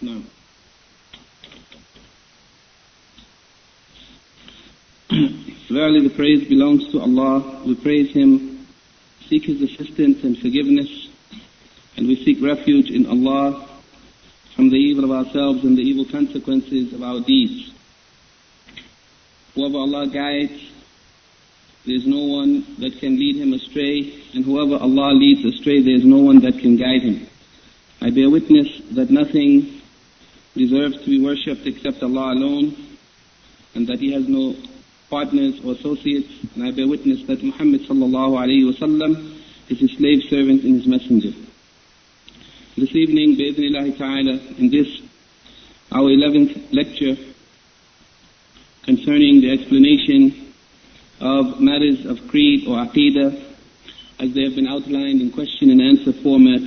نعم Verily the praise belongs to Allah. We praise Him, seek His assistance and forgiveness, and we seek refuge in Allah from the evil of ourselves and the evil consequences of our deeds. Whoever Allah guides, there is no one that can lead him astray, and whoever Allah leads astray, there is no one that can guide him. I bear witness that nothing deserves to be worshipped except Allah alone, and that He has no partners or associates, and I bear witness that Muhammad sallallahu alayhi wasallam is His slave servant and His messenger. This evening, bi'idhnillahi ta'ala, in this, our 11th lecture concerning the explanation of matters of creed or aqidah as they have been outlined in question and answer format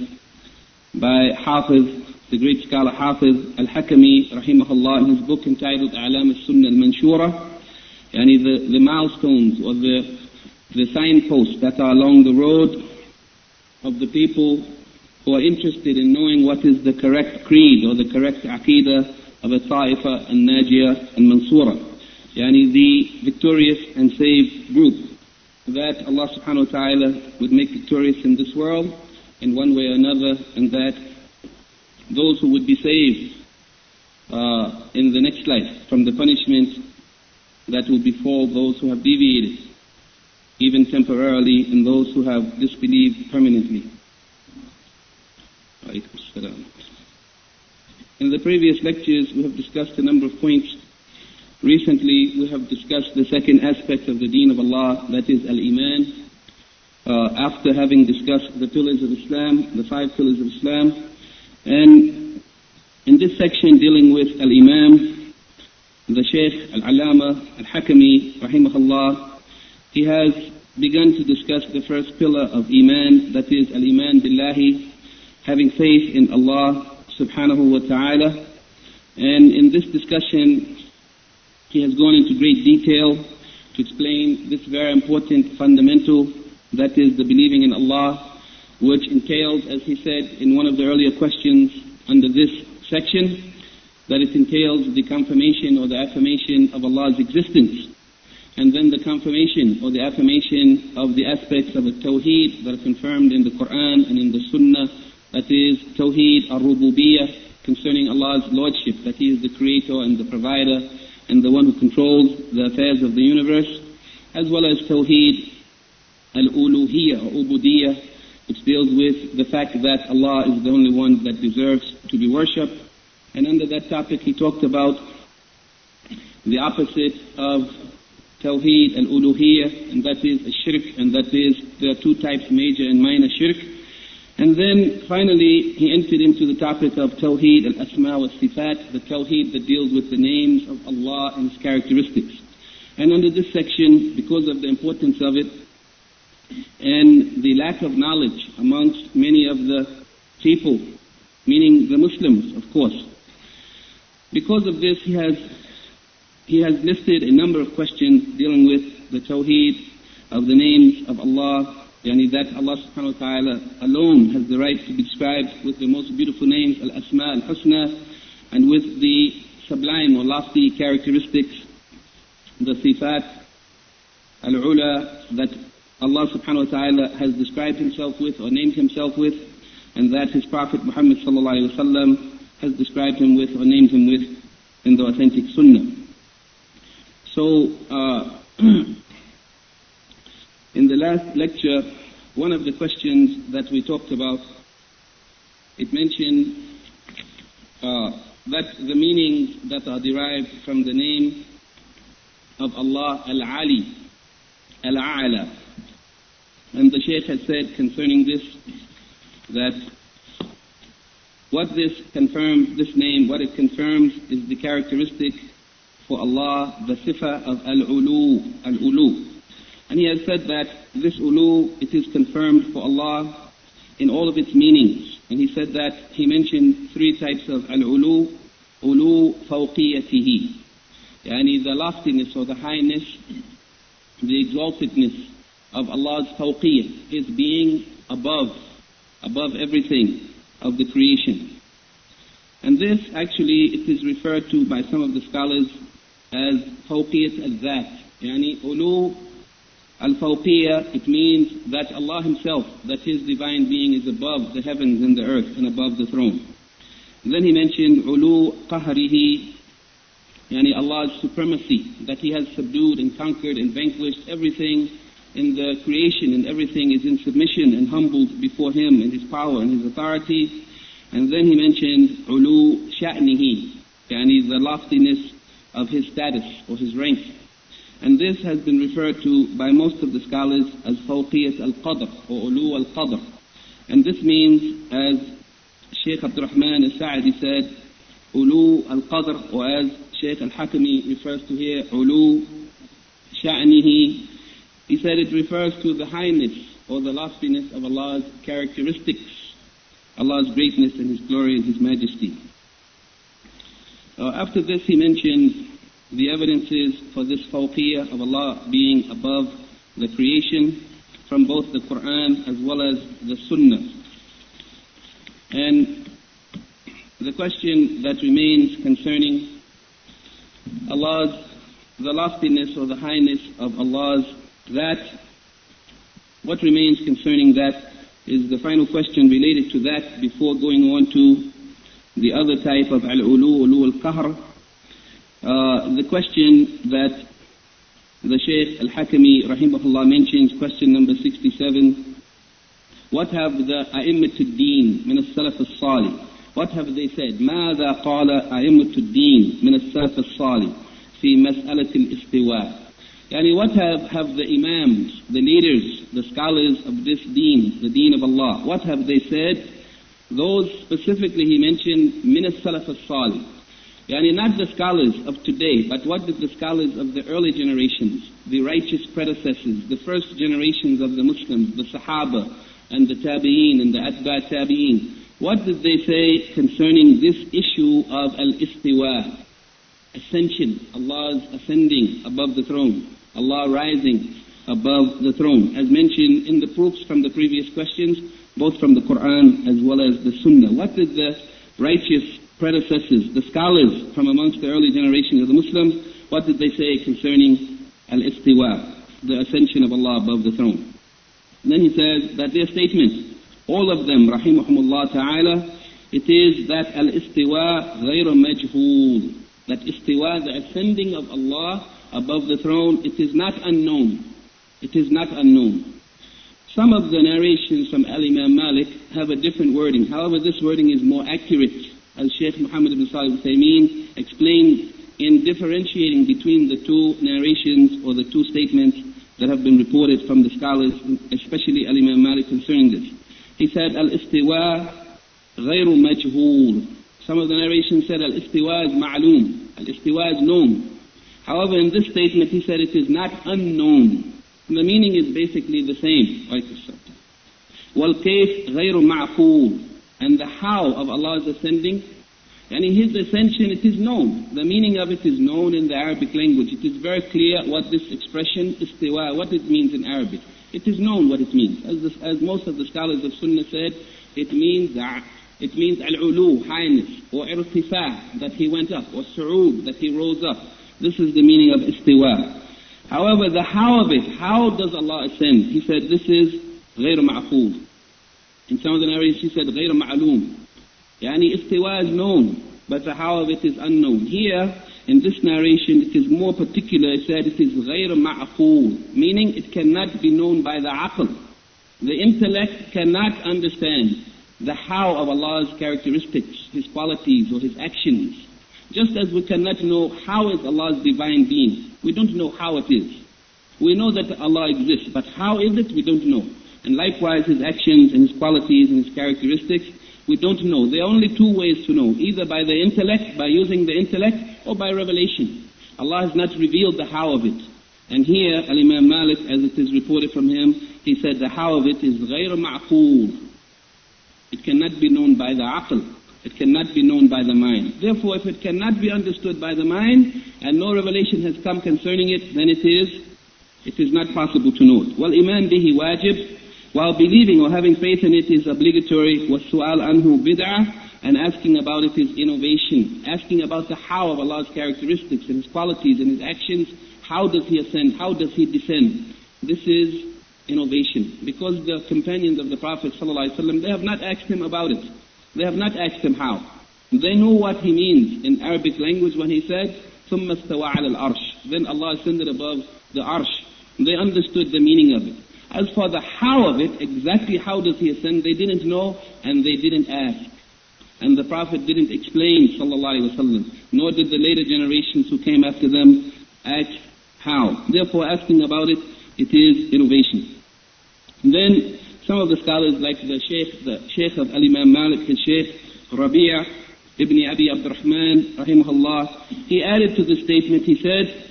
by Hafiz, the great scholar Hafiz al-Hakami rahimahullah in his book entitled A'lam al-Sunnah al-Manshura yani the, the milestones or the, the signposts that are along the road of the people who are interested in knowing what is the correct creed or the correct aqidah of a ta'ifa and najiyah and mansura yani the victorious and saved group that Allah subhanahu wa ta'ala would make victorious in this world in one way or another and that those who would be saved uh, in the next life from the punishment that will befall those who have deviated even temporarily and those who have disbelieved permanently. In the previous lectures we have discussed a number of points Recently, we have discussed the second aspect of the deen of Allah, that is Al-Iman. Uh, after having discussed the pillars of Islam, the five pillars of Islam, and in this section dealing with Al-Iman, the Shaykh Al-Alama Al-Hakami, rahimahullah, he has begun to discuss the first pillar of Iman, that is Al-Iman Billahi, having faith in Allah subhanahu wa ta'ala. And in this discussion, he has gone into great detail to explain this very important fundamental, that is the believing in Allah, which entails, as he said in one of the earlier questions under this section, that it entails the confirmation or the affirmation of Allah's existence, and then the confirmation or the affirmation of the aspects of the Tawheed that are confirmed in the Quran and in the Sunnah, that is Tawheed al-Rububiyyah, concerning Allah's Lordship, that He is the Creator and the Provider, and the one who controls the affairs of the universe, as well as Tawheed al-Uluhiyyah or Ubudiyyah, which deals with the fact that Allah is the only one that deserves to be worshipped. And under that topic he talked about the opposite of Tawheed al-Uluhiyyah, and that is a shirk, and that is, there are two types, major and minor shirk. And then finally, he entered into the topic of Tawheed al-Asma wa Sifat, the Tawheed that deals with the names of Allah and His characteristics. And under this section, because of the importance of it, and the lack of knowledge amongst many of the people, meaning the Muslims, of course, because of this, he has, he has listed a number of questions dealing with the Tawheed of the names of Allah yani that Allah subhanahu wa ta'ala alone has the right to be described with the most beautiful names, al-asma al-husna, and with the sublime or lofty characteristics, the sifat al-ula, that Allah subhanahu wa ta'ala has described himself with or named himself with, and that his Prophet Muhammad sallallahu alayhi has described him with or named him with in the authentic sunnah. So, uh, in the last lecture, one of the questions that we talked about, it mentioned uh, that the meanings that are derived from the name of Allah Al-Ali, Al-A'la. And the Shaykh has said concerning this that What this confirms, this name, what it confirms is the characteristic for Allah, the sifa of al-ulu, al-ulu. And he has said that this ulu, it is confirmed for Allah in all of its meanings. And he said that he mentioned three types of al-ulu, ulu fawqiyatihi. Yani the loftiness or the highness, the exaltedness of Allah's fawqiyah, His being above, above everything of the creation. And this actually, it is referred to by some of the scholars as fawqiyat al-that. Yani ulu al-fawqiyah, it means that Allah Himself, that His divine being is above the heavens and the earth and above the throne. And then he mentioned ulu qahrihi, yani Allah's supremacy, that He has subdued and conquered and vanquished everything in the uh, creation and everything is in submission and humbled before Him and His power and His authority. And then he mentioned ulu sha'nihi, yani the loftiness of His status or His rank. And this has been referred to by most of the scholars as fawqiyat al-qadr or ulu al-qadr. And this means, as Sheikh Abdul Rahman al-Sa'di said, ulu al-qadr, or as Sheikh al-Hakami refers to here, ulu sha'nihi, he said it refers to the highness or the loftiness of Allah's characteristics, Allah's greatness and His glory and His majesty. Uh, after this he mentioned the evidences for this fawqiyah of Allah being above the creation from both the Quran as well as the Sunnah. And the question that remains concerning Allah's, the loftiness or the highness of Allah's that what remains concerning that is the final question related to that before going on to the other type of al-ulu, ulu al-qahr. Uh, the question that the Shaykh al-Hakami rahimahullah mentions, question number 67. What have the أئمة الدين من السلف الصالح What have they said? ماذا قال أئمة الدين من السلف الصالح في مسألة الاستواء Yani what have, have the imams, the leaders, the scholars of this deen, the deen of Allah, what have they said? Those specifically he mentioned, min salaf al-salih. Yani not the scholars of today, but what did the scholars of the early generations, the righteous predecessors, the first generations of the Muslims, the Sahaba, and the Tabi'een, and the Atba Tabi'een, what did they say concerning this issue of al-istiwa, ascension, Allah's ascending above the throne? Allah rising above the throne. As mentioned in the proofs from the previous questions, both from the Quran as well as the Sunnah. What did the righteous predecessors, the scholars from amongst the early generations of the Muslims, what did they say concerning al-istiwa, the ascension of Allah above the throne? And then he says that their statement, all of them, rahimahumullah ta'ala, it is that al-istiwa ghayr majhul, that istiwa, the ascending of Allah, above the throne, it is not unknown. It is not unknown. Some of the narrations from Al-Imam Malik have a different wording. However, this wording is more accurate, as Shaykh Muhammad ibn Salih al explained in differentiating between the two narrations or the two statements that have been reported from the scholars, especially Al-Imam Malik concerning this. He said, Al-istiwa غير مجهول. Some of the narrations said Al-istiwa is ma'loom. Al-istiwa is known. However, in this statement he said it is not unknown. The meaning is basically the same. وَالْكَيْفْ غَيْرُ مَعْقُولٍ And the how of Allah's ascending, and in His ascension it is known. The meaning of it is known in the Arabic language. It is very clear what this expression, istiwa, what it means in Arabic. It is known what it means. As, this, as most of the scholars of Sunnah said, it means it means al-ulu, highness, or irtifa, that he went up, or su'ud, that he rose up. This is the meaning of istiwa. However, the how of it, how does Allah ascend? He said this is غير معقول. In some of the narrations he said غير معلوم. Yani istiwa is known, but the how of it is unknown. Here, in this narration, it is more particular. It said it is غير معقول, meaning it cannot be known by the aql. The intellect cannot understand the how of Allah's characteristics, His qualities or His actions. Just as we cannot know how is Allah's divine being. We don't know how it is. We know that Allah exists, but how is it? We don't know. And likewise, His actions and His qualities and His characteristics, We don't know. There are only two ways to know. Either by the intellect, by using the intellect, or by revelation. Allah has not revealed the how of it. And here, Al-Imam Malik, as it is reported from him, he said the how of it is غير معقول. It cannot be known by the aql. It cannot be known by the mind. Therefore, if it cannot be understood by the mind, and no revelation has come concerning it, then it is, it is not possible to know it. Well, iman bihi wajib, while believing or having faith in it is obligatory, su'al anhu bid'ah, and asking about it is innovation. Asking about the how of Allah's characteristics and His qualities and His actions, how does He ascend, how does He descend. This is innovation. Because the companions of the Prophet ﷺ, they have not asked him about it. They have not asked him how. They know what he means in Arabic language when he said, ثُمَّ اسْتَوَى عَلَى الْأَرْشِ Then Allah ascended above the arsh. They understood the meaning of it. As for the how of it, exactly how does he ascend, they didn't know and they didn't ask. And the Prophet didn't explain, sallallahu alaihi wasallam, nor did the later generations who came after them ask how. Therefore, asking about it, it is innovation. And then some of the scholars, like the Sheikh, the Sheikh of Al Imam Malik, his Sheikh Rabi' ibn Abi Abdurrahman, rahimahullah, he added to the statement, he said,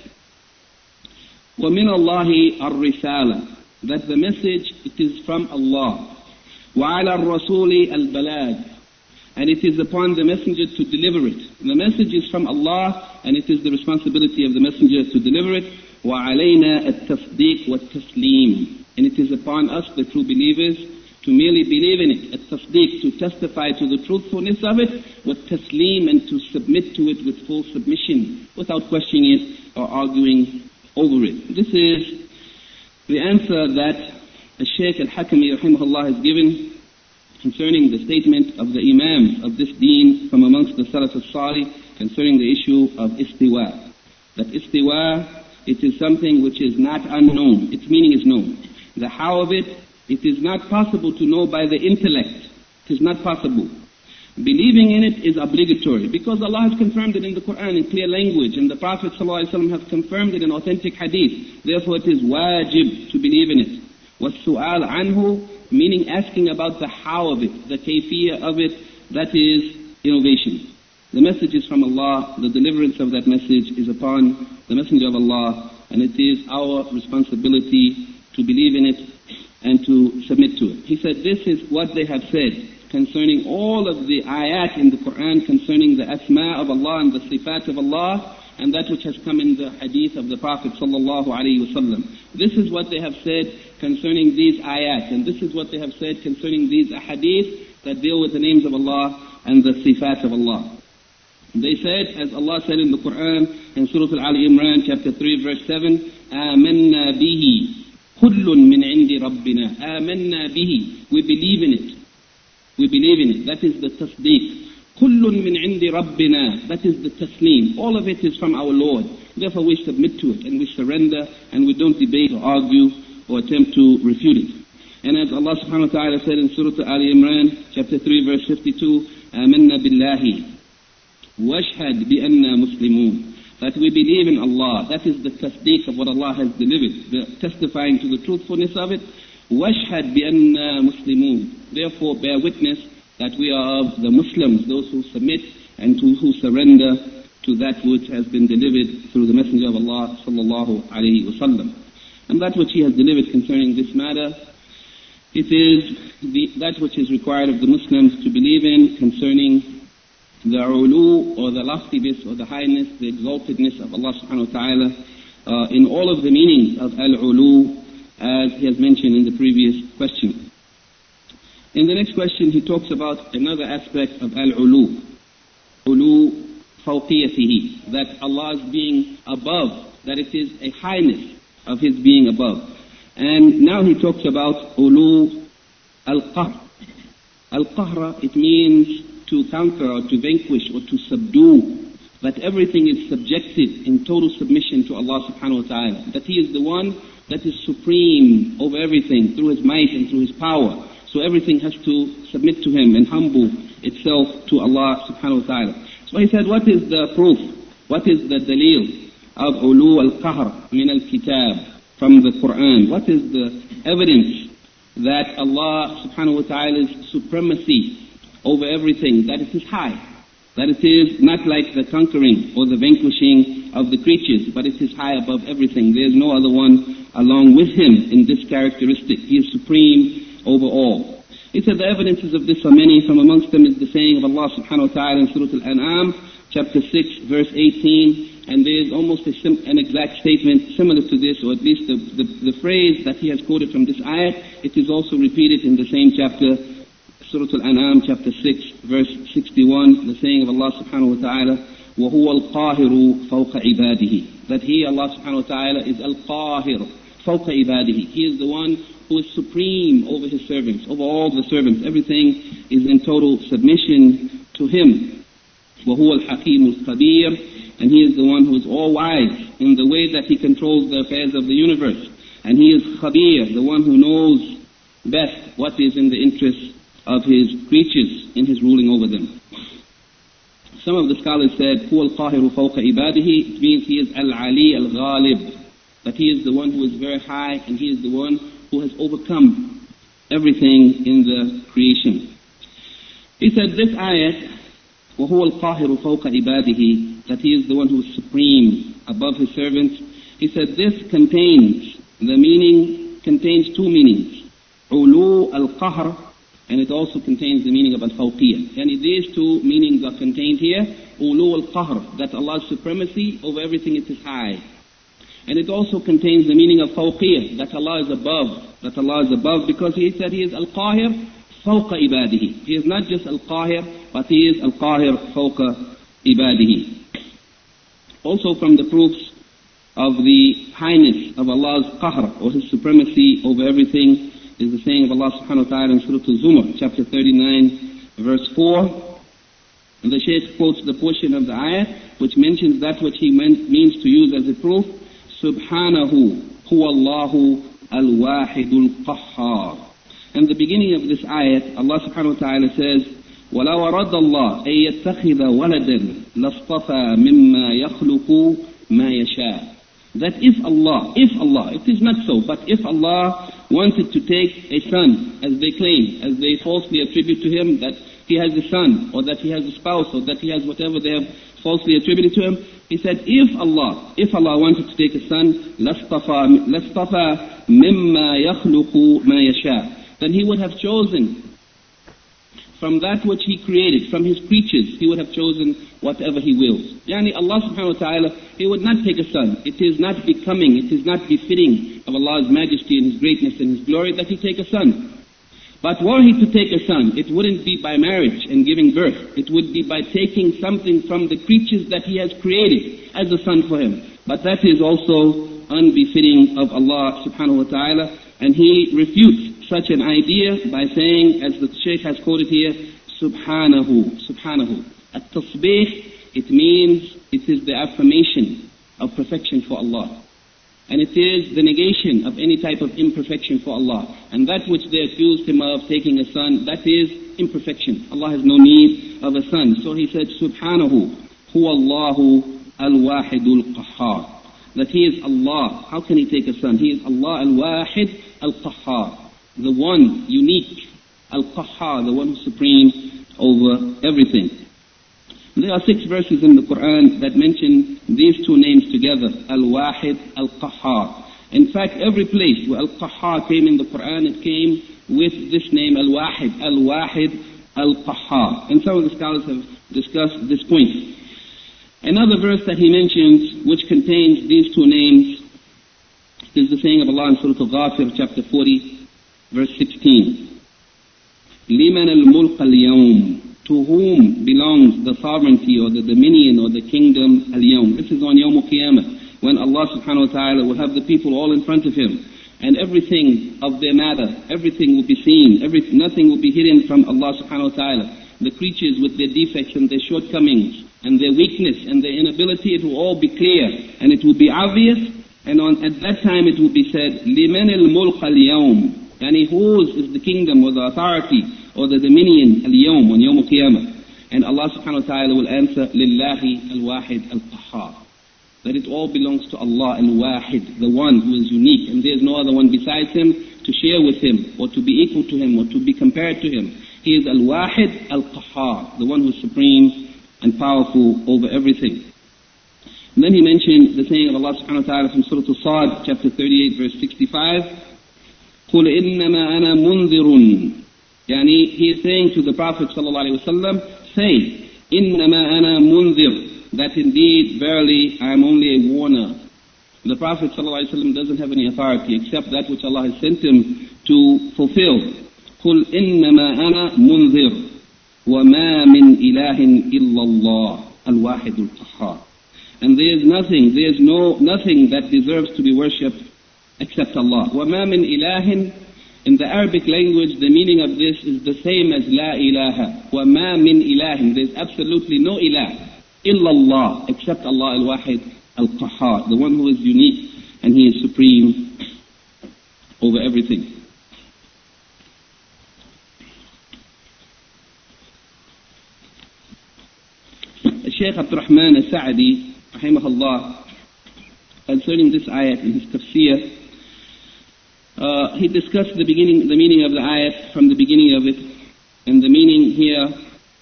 وَمِنَ اللَّهِ الرِّسَالَةِ That the message, it is from Allah. وَعَلَى الرَّسُولِ الْبَلَاغِ and it is upon the messenger to deliver it. The message is from Allah, and it is the responsibility of the messenger to deliver it. وَعَلَيْنَا التَّصْدِيقُ وَالتَّسْلِيمُ and it is upon us, the true believers, to merely believe in it, at tasdeeq, to testify to the truthfulness of it, with taslim, and to submit to it with full submission, without questioning it or arguing over it. This is the answer that the Shaykh al-Hakami rahimahullah has given concerning the statement of the Imams of this deen from amongst the Salaf al-Salih concerning the issue of istiwa. That istiwa, it is something which is not unknown. Its meaning is known. The how of it, it is not possible to know by the intellect. It is not possible. Believing in it is obligatory because Allah has confirmed it in the Quran in clear language and the Prophet ﷺ has confirmed it in authentic hadith. Therefore it is wajib to believe in it. وَالسُّؤَالَ anhu, meaning asking about the how of it, the kayfiyah of it, that is innovation. The message is from Allah, the deliverance of that message is upon the Messenger of Allah, and it is our responsibility to believe in it, and to submit to it. He said, this is what they have said concerning all of the ayat in the Quran concerning the asma of Allah and the sifat of Allah, and that which has come in the hadith of the Prophet sallallahu alaihi wasallam. This is what they have said concerning these ayat, and this is what they have said concerning these ahadith that deal with the names of Allah and the sifat of Allah. They said, as Allah said in the Quran, in Surah Al Imran, chapter 3, verse 7, آمنا به كل من عند ربنا آمنا به We believe in it. We believe in it. That is the tasdeeq. كل من عند ربنا That is the tasleem. All of it is from our Lord. Therefore we submit to it and we surrender and we don't debate or argue or attempt to refute it. And as Allah subhanahu wa ta'ala said in Surah Al-Imran, chapter 3, verse 52, آمنا بالله واشهد بأننا مسلمون that we believe in Allah. That is the tasdeeq of what Allah has delivered, the testifying to the truthfulness of it. وَاشْهَدْ بِأَنَّا مُسْلِمُونَ Therefore bear witness that we are of the Muslims, those who submit and to, who surrender to that which has been delivered through the Messenger of Allah sallallahu alayhi wasallam. And that which he has delivered concerning this matter, it is the, that which is required of the Muslims to believe in concerning the ulu or the loftiness or the highness, the exaltedness of Allah subhanahu wa ta'ala uh, in all of the meanings of al-ulu as he has mentioned in the previous question. In the next question he talks about another aspect of al-ulu, ulu fawqiyatihi, that Allah's being above, that it is a highness of his being above. And now he talks about ulu al-qahr. Al-qahra, it means to conquer or to vanquish or to subdue. That everything is subjected in total submission to Allah subhanahu wa ta'ala. That He is the one that is supreme over everything through His might and through His power. So everything has to submit to Him and humble itself to Allah subhanahu wa ta'ala. So he said, what is the proof? What is the dalil of ulu al-qahr min al-kitab from the Quran? What is the evidence that Allah subhanahu wa ta'ala's supremacy over everything, that it is high. That it is not like the conquering or the vanquishing of the creatures, but it is high above everything. There is no other one along with him in this characteristic. He is supreme over all. He said the evidences of this are many. From amongst them is the saying of Allah subhanahu wa ta'ala in Surah Al-An'am, chapter 6, verse 18. And there is almost sim- an exact statement similar to this, or at least the, the, the phrase that he has quoted from this ayat, it is also repeated in the same chapter Surah Al-An'am, chapter 6, verse 61, the saying of Allah subhanahu wa ta'ala, وَهُوَ الْقَاهِرُ فَوْقَ عِبَادِهِ That He, Allah subhanahu wa ta'ala, is Al-Qahir, فَوْقَ عِبَادِهِ He is the one who is supreme over His servants, over all the servants. Everything is in total submission to Him. وَهُوَ الْحَكِيمُ الْخَبِيرُ And He is the one who is all-wise in the way that He controls the affairs of the universe. And He is Khabir, the one who knows best what is in the interest of his creatures in his ruling over them. Some of the scholars said, هو القاهر فوق عباده, it means he is al-ali al-ghalib, that he is the one who is very high and he is the one who has overcome everything in the creation. He said this ayat, وهو القاهر فوق عباده, that he is the one who is supreme above his servants. He said this contains, the meaning contains two meanings. علو القهر and it also contains the meaning of al-fawqiyah. And these two meanings are contained here. Ulu al-qahr, that Allah's supremacy over everything it is high. And it also contains the meaning of fawqiyah, that Allah is above, that Allah is above because He said He is al-qahir fawqa ibadihi. He is not just al-qahir, but He is al-qahir fawqa ibadihi. Also from the proofs of the highness of Allah's qahr, or His supremacy over everything, is the saying of Allah subhanahu wa ta'ala in Surah Al-Zumar, chapter 39, verse 4. And the Shaykh quotes the portion of the ayah which mentions that which he meant, means to use as a proof. Subhanahu huwa Allahu al-wahidul qahhar. And the beginning of this ayah, Allah subhanahu wa ta'ala says, ولو أراد الله أن يتخذ ولدا لاصطفى مما يخلق ما يشاء that if Allah, if Allah, it is not so, but if Allah wanted to take a son, as they claim, as they falsely attribute to him that he has a son, or that he has a spouse, or that he has whatever they have falsely attributed to him, he said, if Allah, if Allah wanted to take a son, لَاسْطَفَى مِمَّا يَخْلُقُ مَا يَشَاء Then he would have chosen from that which He created, from His creatures, He would have chosen whatever He wills. Yani Allah subhanahu wa ta'ala, He would not take a son. It is not becoming, it is not befitting of Allah's majesty and His greatness and His glory that He take a son. But were He to take a son, it wouldn't be by marriage and giving birth. It would be by taking something from the creatures that He has created as a son for Him. But that is also unbefitting of Allah subhanahu wa ta'ala, and He refutes such an idea by saying, as the Shaykh has quoted here, Subhanahu, Subhanahu. At-tasbih, it means, it is the affirmation of perfection for Allah. And it is the negation of any type of imperfection for Allah. And that which they accused him of taking a son, that is imperfection. Allah has no need of a son. So he said, Subhanahu, huwa Allahu al-wahidul qahhar. That he is Allah. How can he take a son? He is Allah al-wahid al-qahhar the one unique, Al-Qahhar, the one who's supreme over everything. There are six verses in the Quran that mention these two names together, Al-Wahid, Al-Qahhar. In fact, every place where Al-Qahhar came in the Quran, it came with this name, Al-Wahid, Al-Wahid, Al-Qahhar. And some of the scholars have discussed this point. Another verse that he mentions, which contains these two names, is the saying of Allah in Surah Al-Ghafir, chapter 40, Verse 16. لمن الملك اليوم to whom belongs the sovereignty or the dominion or the kingdom al-yawm. This is on Yawm Qiyamah, when Allah subhanahu wa ta'ala will have the people all in front of Him. And everything of their matter, everything will be seen, every, nothing will be hidden from Allah subhanahu wa ta'ala. The creatures with their defects and their shortcomings and their weakness and their inability, it will all be clear and it will be obvious. And on, at that time it will be said, لِمَنِ الْمُلْقَ الْيَوْمِ Yani whose is the kingdom or the authority or the dominion al-yawm on Yawm al-Qiyamah? And Allah subhanahu wa ta'ala will answer, Lillahi al-Wahid al-Qahhar. That it all belongs to Allah al-Wahid, the one who is unique and there is no other one besides Him to share with Him or to be equal to Him or to be compared to Him. He is Al-Wahid Al-Qahhar, the one who is supreme and powerful over everything. And then he mentioned the saying of Allah subhanahu wa ta'ala from Surah Al-Sad, chapter 38, verse 65, قُلْ إِنَّمَا أَنَا مُنذِرٌ Yani, he is saying to the Prophet sallallahu alaihi wasallam, say, إِنَّمَا أَنَا مُنذِرٌ That indeed, verily, I am only a warner. The Prophet ﷺ doesn't have any authority except that which Allah has sent him to fulfill. قُلْ إِنَّمَا أَنَا مُنذِرٌ وَمَا مِنْ إِلَهٍ إِلَّا اللَّهِ الْوَاحِدُ الْقَهَّارُ And there is nothing, there is no, nothing that deserves to be worshipped except Allah. وَمَا مِنْ إِلَهٍ In the Arabic language, the meaning of this is the same as La ilaha. وَمَا مِنْ إِلَهٍ There is absolutely no ilah. إِلَّا اللَّهِ Except Allah al-Wahid Al-Qahhar, the one who is unique and he is supreme over everything. Shaykh Abdul Rahman al-Sa'di, rahimahullah, concerning this ayat in his tafsir, uh, he discussed the beginning, the meaning of the ayat from the beginning of it, and the meaning here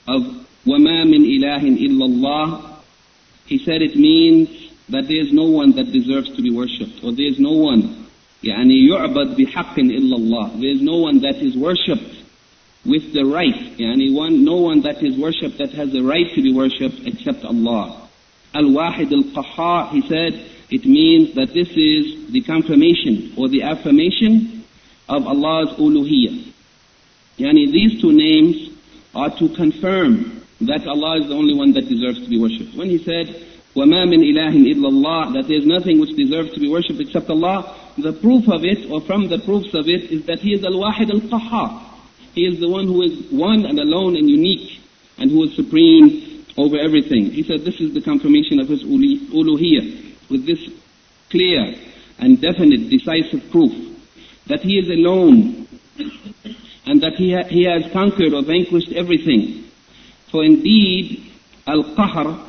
of وَمَا مِنْ إِلَهٍ إِلَّا اللَّهِ He said it means that there is no one that deserves to be worshipped, or there is no one, يعني يعبد بحق إلا الله. There is no one that is worshipped with the right, يعني one, no one that is worshipped that has the right to be worshipped except Allah. Al-Wahid al-Qahhar, he said, it means that this is the confirmation or the affirmation of Allah's uluhiyyah. Yani these two names are to confirm that Allah is the only one that deserves to be worshipped. When he said, وَمَا مِنْ إِلَهٍ إِلَّا اللَّهِ That there is nothing which deserves to be worshipped except Allah. The proof of it, or from the proofs of it, is that He is Al-Wahid Al-Qahhar. He is the one who is one and alone and unique, and who is supreme over everything. He said this is the confirmation of His uluhiyyah, with this clear and definite, decisive proof that He is alone, and that He, ha he has conquered or vanquished everything. For indeed, Al-Qahr,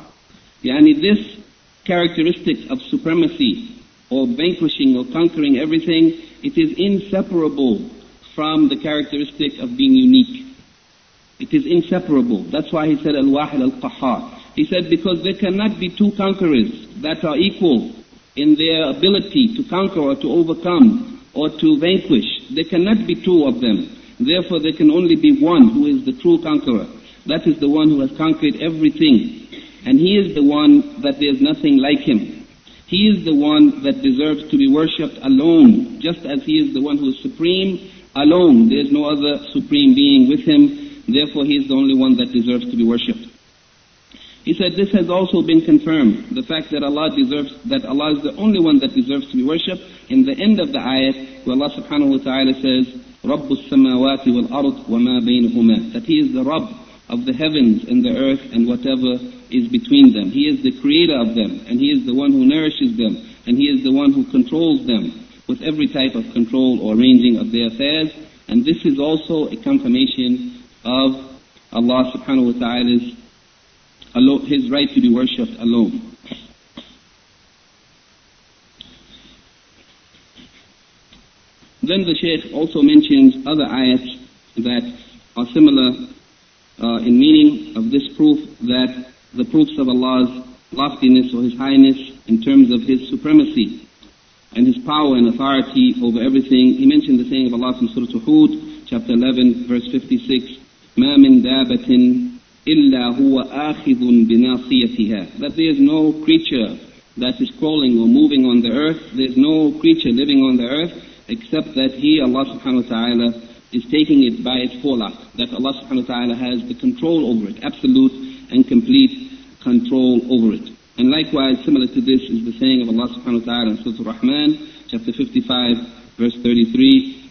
Yani this characteristic of supremacy or vanquishing or conquering everything, it is inseparable from the characteristic of being unique. It is inseparable. That's why he said Al-Wahid Al-Qahhar. He said because there cannot be two conquerors that are equal in their ability to conquer or to overcome or to vanquish. There cannot be two of them. Therefore there can only be one who is the true conqueror. That is the one who has conquered everything and He is the one that there is nothing like Him. He is the one that deserves to be worshipped alone, just as He is the one who is supreme alone. There is no other supreme being with Him, therefore He is the only one that deserves to be worshipped. He said this has also been confirmed, the fact that Allah deserves, that Allah is the only one that deserves to be worshipped. In the end of the ayat, where Allah subhanahu wa ta'ala says, رَبُّ السَّمَاوَاتِ وَالْأَرْضِ وَمَا بَيْنَهُمَا That He is the Rabb of the heavens and the earth and whatever is between them. He is the creator of them, and He is the one who nourishes them, and He is the one who controls them with every type of control or arranging of their affairs. And this is also a confirmation of Allah subhanahu wa ta'ala's His right to be worshipped alone. Then the Shaykh also mentions other ayats that are similar uh, in meaning of this proof that the proofs of Allah's loftiness or His highness in terms of His supremacy and His power and authority over everything. He mentioned the saying of Allah from Surah Hud, chapter 11, verse 56, مَا مِن دَابَةٍ إِلَّا هُوَ آخِذٌ بِنَاصِيَتِهَا That there is no creature that is crawling or moving on the earth, there is no creature living on the earth, except that He, Allah subhanahu wa ta'ala, is taking it by its forelock, that Allah subhanahu wa ta'ala has the control over it, absolute and complete control over it. And likewise, similar to this is the saying of Allah subhanahu wa ta'ala in Surah Al-Rahman, chapter 55, verse 33,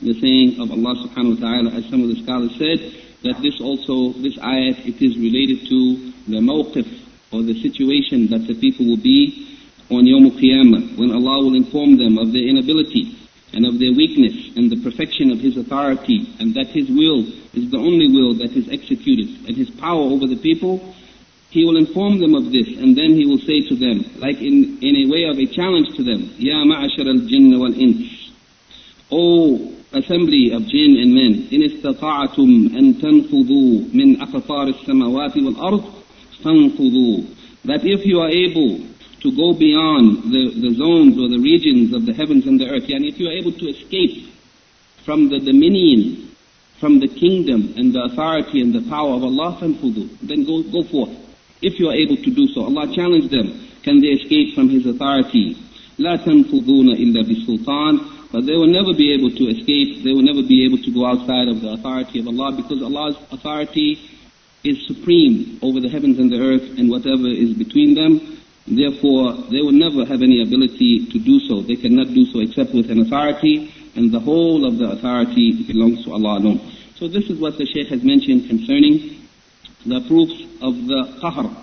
the saying of Allah subhanahu wa ta'ala, as some of the scholars said, that this also, this ayat, it is related to the mawqif, or the situation that the people will be on Yawm al-Qiyamah, when Allah will inform them of their inability and of their weakness and the perfection of His authority and that His will is the only will that is executed and His power over the people, He will inform them of this and then He will say to them, like in, in a way of a challenge to them, Ya ma'ashar al-jinn wal-ins, O assembly of jinn and men, إن استطعتم أن تنفذوا من أقطار السماوات والأرض فانفذوا. That if you are able to go beyond the, the zones or the regions of the heavens and the earth, and if you are able to escape from the dominion, from the kingdom and the authority and the power of Allah, فانفذوا. Then go, go forth. If you are able to do so. Allah challenged them. Can they escape from His authority? لا تنفذون إلا بسلطان but they will never be able to escape, they will never be able to go outside of the authority of Allah because Allah's authority is supreme over the heavens and the earth and whatever is between them. Therefore, they will never have any ability to do so. They cannot do so except with an authority, and the whole of the authority belongs to Allah alone. So this is what the Shaykh has mentioned concerning the proofs of the qahr,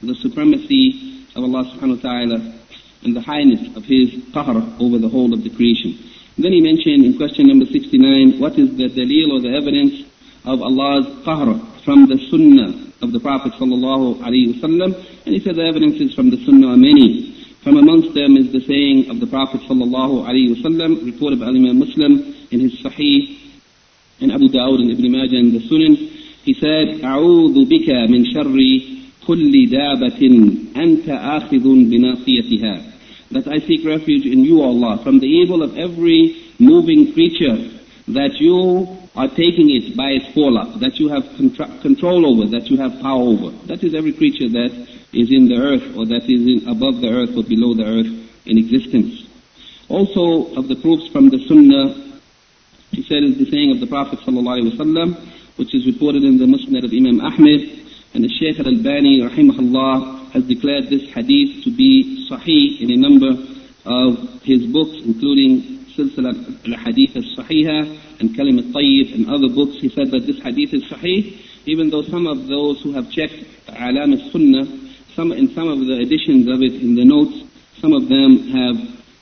the supremacy of Allah subhanahu wa ta'ala and the highness of His qahr over the whole of the creation. Then he mentioned in question number 69, what is the dalil or the evidence of Allah's qahr from the sunnah of the Prophet sallallahu alaihi wasallam? And he said the evidence is from the sunnah are many. From amongst them is the saying of the Prophet sallallahu alaihi wasallam, reported by Imam Muslim in his Sahih, and Abu Dawud and Ibn Majah in the Sunan. He said, أعوذ بك من شر كل دابة أنت آخذ بناصيتها that I seek refuge in you, Allah, from the evil of every moving creature, that you are taking it by its forelock, that you have control over, that you have power over. That is every creature that is in the earth, or that is in, above the earth or below the earth in existence. Also, of the proofs from the Sunnah, he said is the saying of the Prophet ﷺ, which is reported in the Musnad of Imam Ahmed, and the Shaykh al-Albani, rahimahullah, has declared this hadith to be sahih in a number of his books, including Silsila al-Hadith al-Sahiha and Kalim al-Tayyib and other books. He said that this hadith is sahih, even though some of those who have checked Alam al-Sunnah, some, in some of the editions of it in the notes, some of them have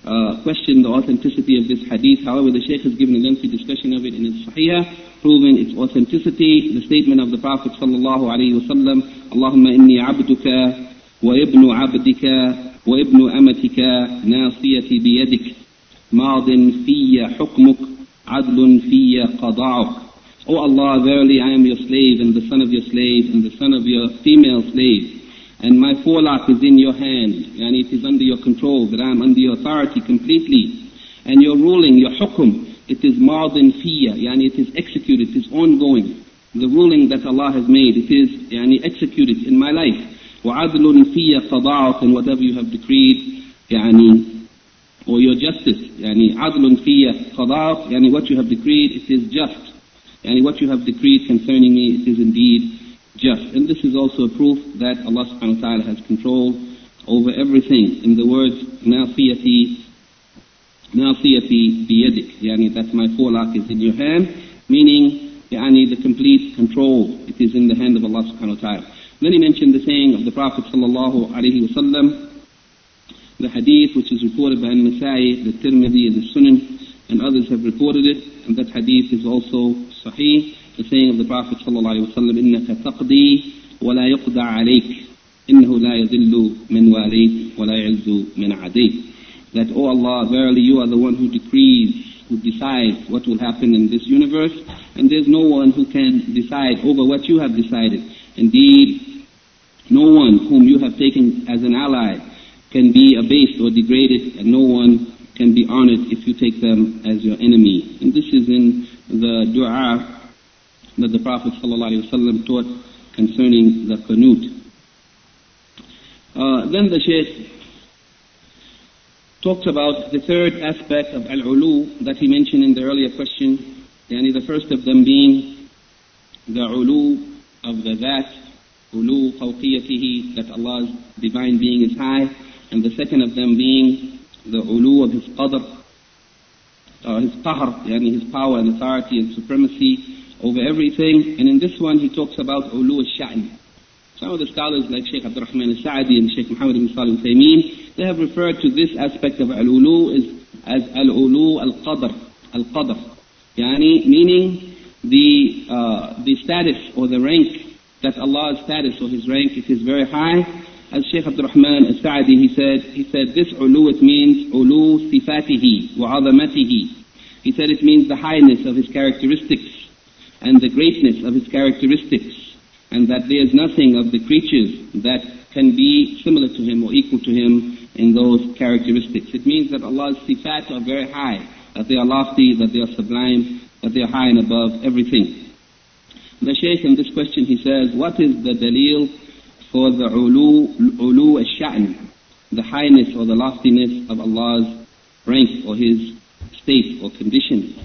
uh, questioned the authenticity of this hadith. However, the Shaykh has given a lengthy discussion of it in his Sahih, proving its authenticity. The statement of the Prophet sallallahu alaihi wasallam, Allahumma inni abduka وابن عبدك وابن أمتك ناصيتي بيدك ماض في حكمك عدل في قضاؤك O Allah, verily I am your slave and the son of your slave and the son of your female slave. And my forelock is in your hand, and it is under your control, that I am under your authority completely. And your ruling, your hukum, it is madin fiyya, yani it is executed, it is ongoing. The ruling that Allah has made, it is yani executed in my life. وعدل في قضاءك and whatever you have decreed يعني or your justice يعني عدل في قضاءك يعني what you have decreed it is just يعني what you have decreed concerning me it is indeed just and this is also a proof that Allah subhanahu wa ta'ala has control over everything in the words ناصيتي ناصيتي بيدك يعني that my forelock is in your hand meaning يعني the complete control it is in the hand of Allah subhanahu wa ta'ala Then he mentioned the saying of the Prophet sallallahu alaihi wasallam, the hadith which is reported by Nasai, the Tirmidhi, the Sunan, and others have reported it, and that hadith is also sahih, the saying of the Prophet sallallahu alaihi wasallam, إِنَّكَ تَقْضِي وَلَا يُقْضَى عَلَيْكَ إِنَّهُ لَا يَذِلُّ مِنْ وَالَيْكَ وَلَا يَعِزُّ مِنْ عَدَيْكَ That, O oh Allah, verily you are the one who decrees, who decides what will happen in this universe, and there's no one who can decide over what you have decided. Indeed, no one whom you have taken as an ally can be abased or degraded, and no one can be honored if you take them as your enemy. And this is in the dua that the Prophet ﷺ taught concerning the qanut. Uh, then the Shaykh talks about the third aspect of al-ulu that he mentioned in the earlier question, yani the first of them being the ulu of the that ulu fawqiyatihi, that Allah's divine being is high, and the second of them being the ulu of His qadr, uh, His qahr, yani His power and authority and supremacy over everything. And in this one he talks about ulu al-sha'n. Some of the scholars like Sheikh Abdurrahman al-Sa'di and Sheikh Muhammad ibn Salih al-Uthaymeen, they have referred to this aspect of al-ulu as, as al-ulu al-qadr, al-qadr. Yani, meaning the, uh, the status or the rank that Allah's status or His rank it is very high. As Shaykh Abdul Rahman al-Sa'di, he said, he said, this ulu, it means ulu sifatihi wa azamatihi. He said it means the highness of his characteristics and the greatness of his characteristics and that there is nothing of the creatures that can be similar to him or equal to him in those characteristics. It means that Allah's sifat are very high, that they are lofty, that they are sublime, that they are high and above everything. The Shaykh in this question he says, what is the dalil for the ulu, ulu al-sha'n, the highness or the loftiness of Allah's rank or His state or condition?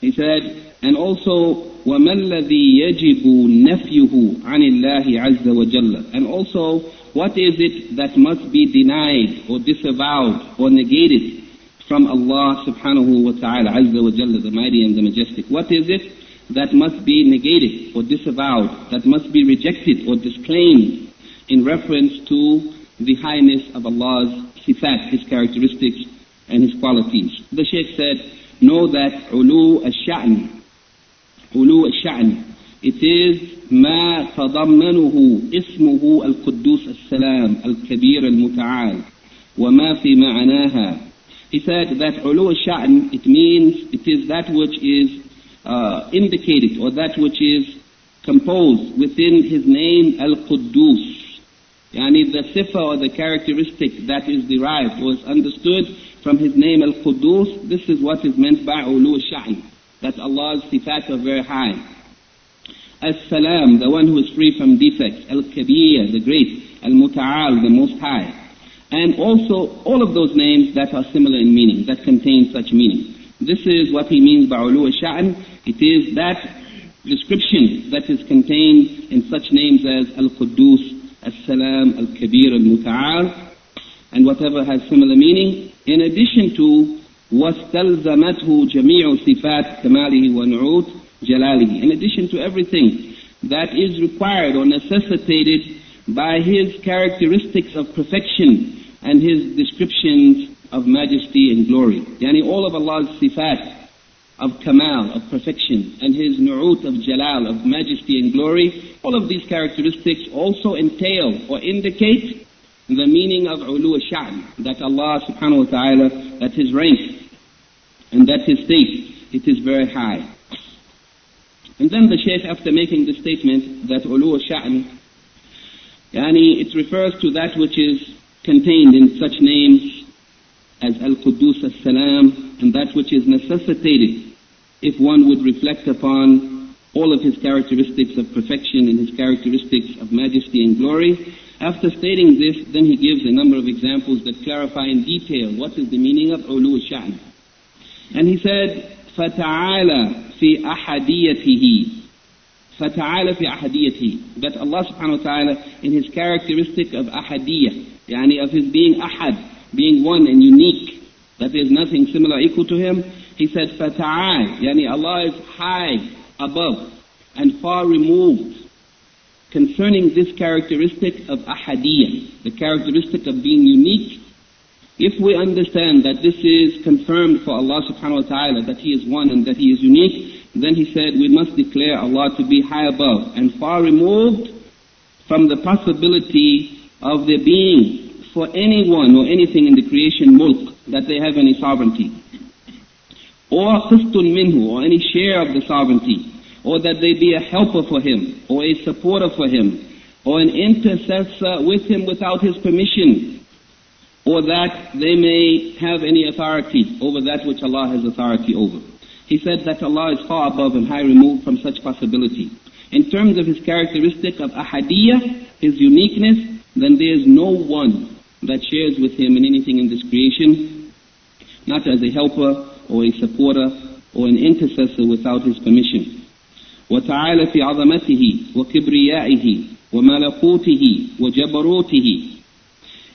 He said, and also, وَمَا الَّذِي يَجِبُ نَفْيُهُ عَنِ اللَّهِ عَزَّ وَجَلَّ And also, what is it that must be denied or disavowed or negated from Allah subhanahu wa ta'ala, Azza wa Jalla, the mighty and the majestic? What is it that must be negated or disavowed, that must be rejected or disclaimed in reference to the highness of Allah's sifat, His characteristics and His qualities. The Shaykh said, know that ulu al-sha'n, ulu al-sha'n, it is ما تضمنه اسمه القدوس السلام الكبير المتعال وما في معناها He said that ulu al-sha'n, it means, it is that which is uh, indicated or that which is composed within his name Al-Quddus. Yani the sifa or the characteristic that is derived or is understood from his name Al-Quddus, this is what is meant by ulu sha'n, that Allah's sifat are very high. As-Salam, the one who is free from defects. Al-Kabir, the great. Al-Muta'al, the most high. And also all of those names that are similar in meaning, that contain such meaning. This is what he means by ulu sha'n. It is that description that is contained in such names as Al-Quddus, As-Salam, Al-Kabir, Al-Muta'al, and whatever has similar meaning, in addition to واستلزمته جميع صفات كماله ونعوت جلاله. In addition to everything that is required or necessitated by his characteristics of perfection and his descriptions of majesty and glory. Yani all of Allah's sifat of kamal, of perfection, and his nu'ut of jalal, of majesty and glory, all of these characteristics also entail or indicate the meaning of ulu sha'n, that Allah subhanahu wa ta'ala, that his rank, and that his state, it is very high. And then the Shaykh, after making the statement that ulu sha'n, yani it refers to that which is contained in such names as Al-Quddus As-Salam, and that which is necessitated if one would reflect upon all of his characteristics of perfection and his characteristics of majesty and glory. After stating this, then he gives a number of examples that clarify in detail what is the meaning of ulu sha'n. And he said, فَتَعَالَى فِي أَحَدِيَتِهِ فَتَعَالَى فِي أَحَدِيَتِهِ That Allah subhanahu wa ta'ala in his characteristic of ahadiyah, yani of his being ahad, being one and unique, that there is nothing similar equal to him, he said, فَتَعَالَ Yani Allah is high above and far removed concerning this characteristic of ahadiyah, the characteristic of being unique. If we understand that this is confirmed for Allah subhanahu wa ta'ala, that He is one and that He is unique, then He said we must declare Allah to be high above and far removed from the possibility of there being for anyone or anything in the creation mulk, that they have any sovereignty. Or qistun minhu, or any share of the sovereignty. Or that they be a helper for him, or a supporter for him, or an intercessor with him without his permission. Or that they may have any authority over that which Allah has authority over. He said that Allah is far above and high removed from such possibility. In terms of his characteristic of ahadiyah, his uniqueness, then there is no one that shares with him in anything in this creation, not as a helper or a supporter or an intercessor without his permission. وتعالى في عظمته وكبريائه وملكوته وجبروته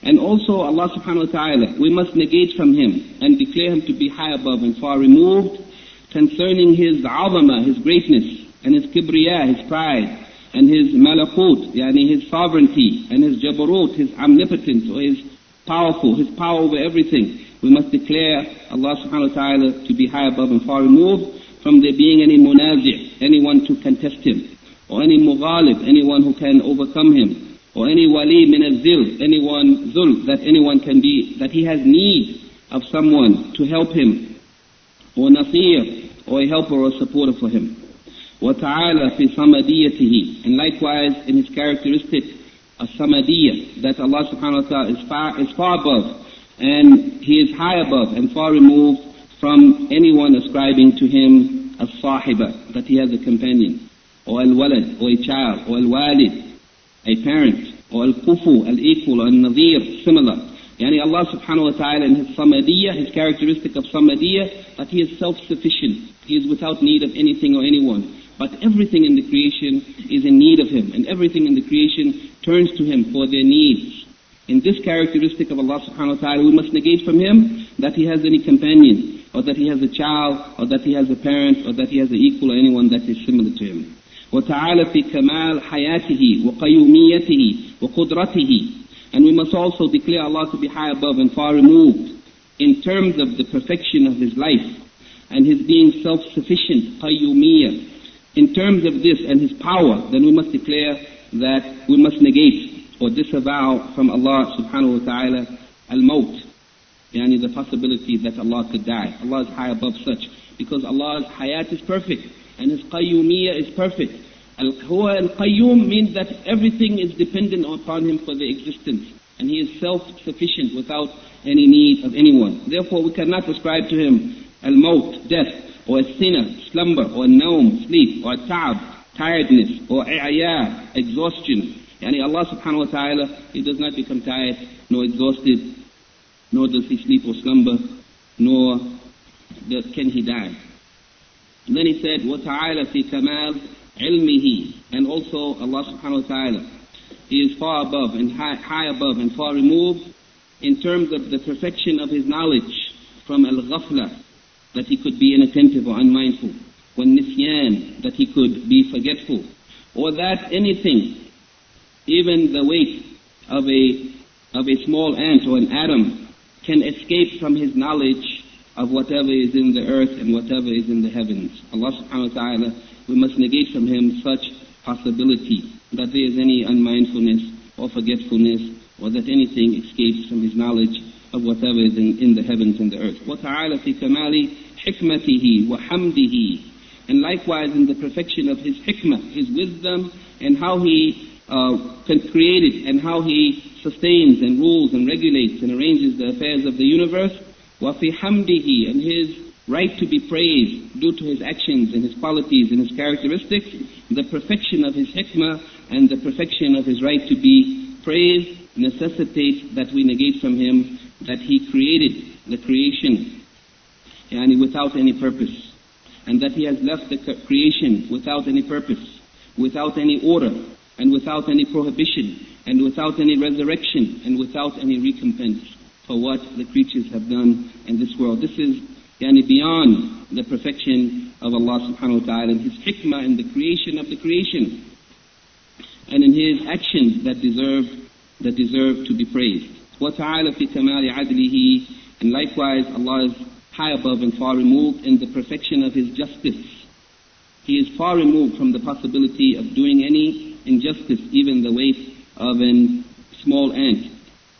and also Allah subhanahu wa ta'ala, we must negate from Him and declare Him to be high above and far removed concerning His azama, His greatness, and His kibriya, His pride, and His malakut, yani His sovereignty, and His jabarut, His omnipotence, or His powerful, His power over everything. We must declare Allah subhanahu wa ta'ala to be high above and far removed from there being any munazi', anyone to contest Him, or any mughalib, anyone who can overcome Him, or any wali min al-zil, anyone zul, that anyone can be, that he has need of someone to help him, or nasir, or a helper or supporter for him. وتعالى في صمديته and likewise in his characteristic of samadiyah that Allah subhanahu wa ta'ala is far, is far above and he is high above and far removed from anyone ascribing to him a sahiba that he has a companion or al-walad or a child or al-walid a parent or al-kufu al-equal or al-nadhir similar Yani Allah subhanahu wa ta'ala in His samadiyah, His characteristic of samadiyah, that He is self-sufficient. He is without need of anything or anyone. But everything in the creation is in need of Him, and everything in the creation turns to Him for their needs. In this characteristic of Allah subhanahu wa ta'ala, we must negate from Him that He has any companion, or that He has a child, or that He has a parent, or that He has an equal or anyone that is similar to Him. وتعالى في كمال حياته وقيوميته وقدرته and we must also declare Allah to be high above and far removed in terms of the perfection of His life and His being self-sufficient, qayyumiyyah. In terms of this and His power, then we must declare that we must negate or disavow from Allah subhanahu wa ta'ala al-maut, yani the possibility that Allah could die. Allah is high above such because Allah's hayat is perfect and His qayyumiyyah is perfect. Al-Huwa al-Qayyum means that everything is dependent upon Him for the existence. And He is self-sufficient without any need of anyone. Therefore we cannot ascribe to Him al-Maut, death, or a sinner, slumber, or naum, sleep, or ta'ab, tiredness, or i'ya, exhaustion. Yani Allah subhanahu wa ta'ala, He does not become tired, nor exhausted, nor does He sleep or slumber, nor can He die. And then He said, وَتَعَالَى فِي كَمَالِ ilmihi, and also Allah subhanahu wa ta'ala. He is far above and high, high above and far removed in terms of the perfection of His knowledge from al-ghafla, that He could be inattentive or unmindful, when nisyan, that He could be forgetful, or that anything, even the weight of a, of a small ant or an atom, can escape from His knowledge of whatever is in the earth and whatever is in the heavens. Allah subhanahu wa ta'ala we must negate from him such possibility that there is any unmindfulness or forgetfulness or that anything escapes from his knowledge of whatever is in, in the heavens and the earth. وَتَعَالَى فِي كَمَالِ حِكْمَتِهِ وَحَمْدِهِ And likewise in the perfection of his hikmah, his wisdom, and how he uh, created and how he sustains and rules and regulates and arranges the affairs of the universe. وَفِي حَمْدِهِ And his right to be praised due to his actions and his qualities and his characteristics, the perfection of his hikmah and the perfection of his right to be praised necessitates that we negate from him that he created the creation yani without any purpose and that he has left the creation without any purpose, without any order and without any prohibition and without any resurrection and without any recompense for what the creatures have done in this world. This is yani beyond the perfection of Allah subhanahu wa ta'ala and His hikmah in the creation of the creation and in His actions that deserve, that deserve to be praised. وَتَعَالَى فِي كَمَالِ عَدْلِهِ And likewise Allah is high above and far removed in the perfection of His justice. He is far removed from the possibility of doing any injustice, even the weight of a small ant,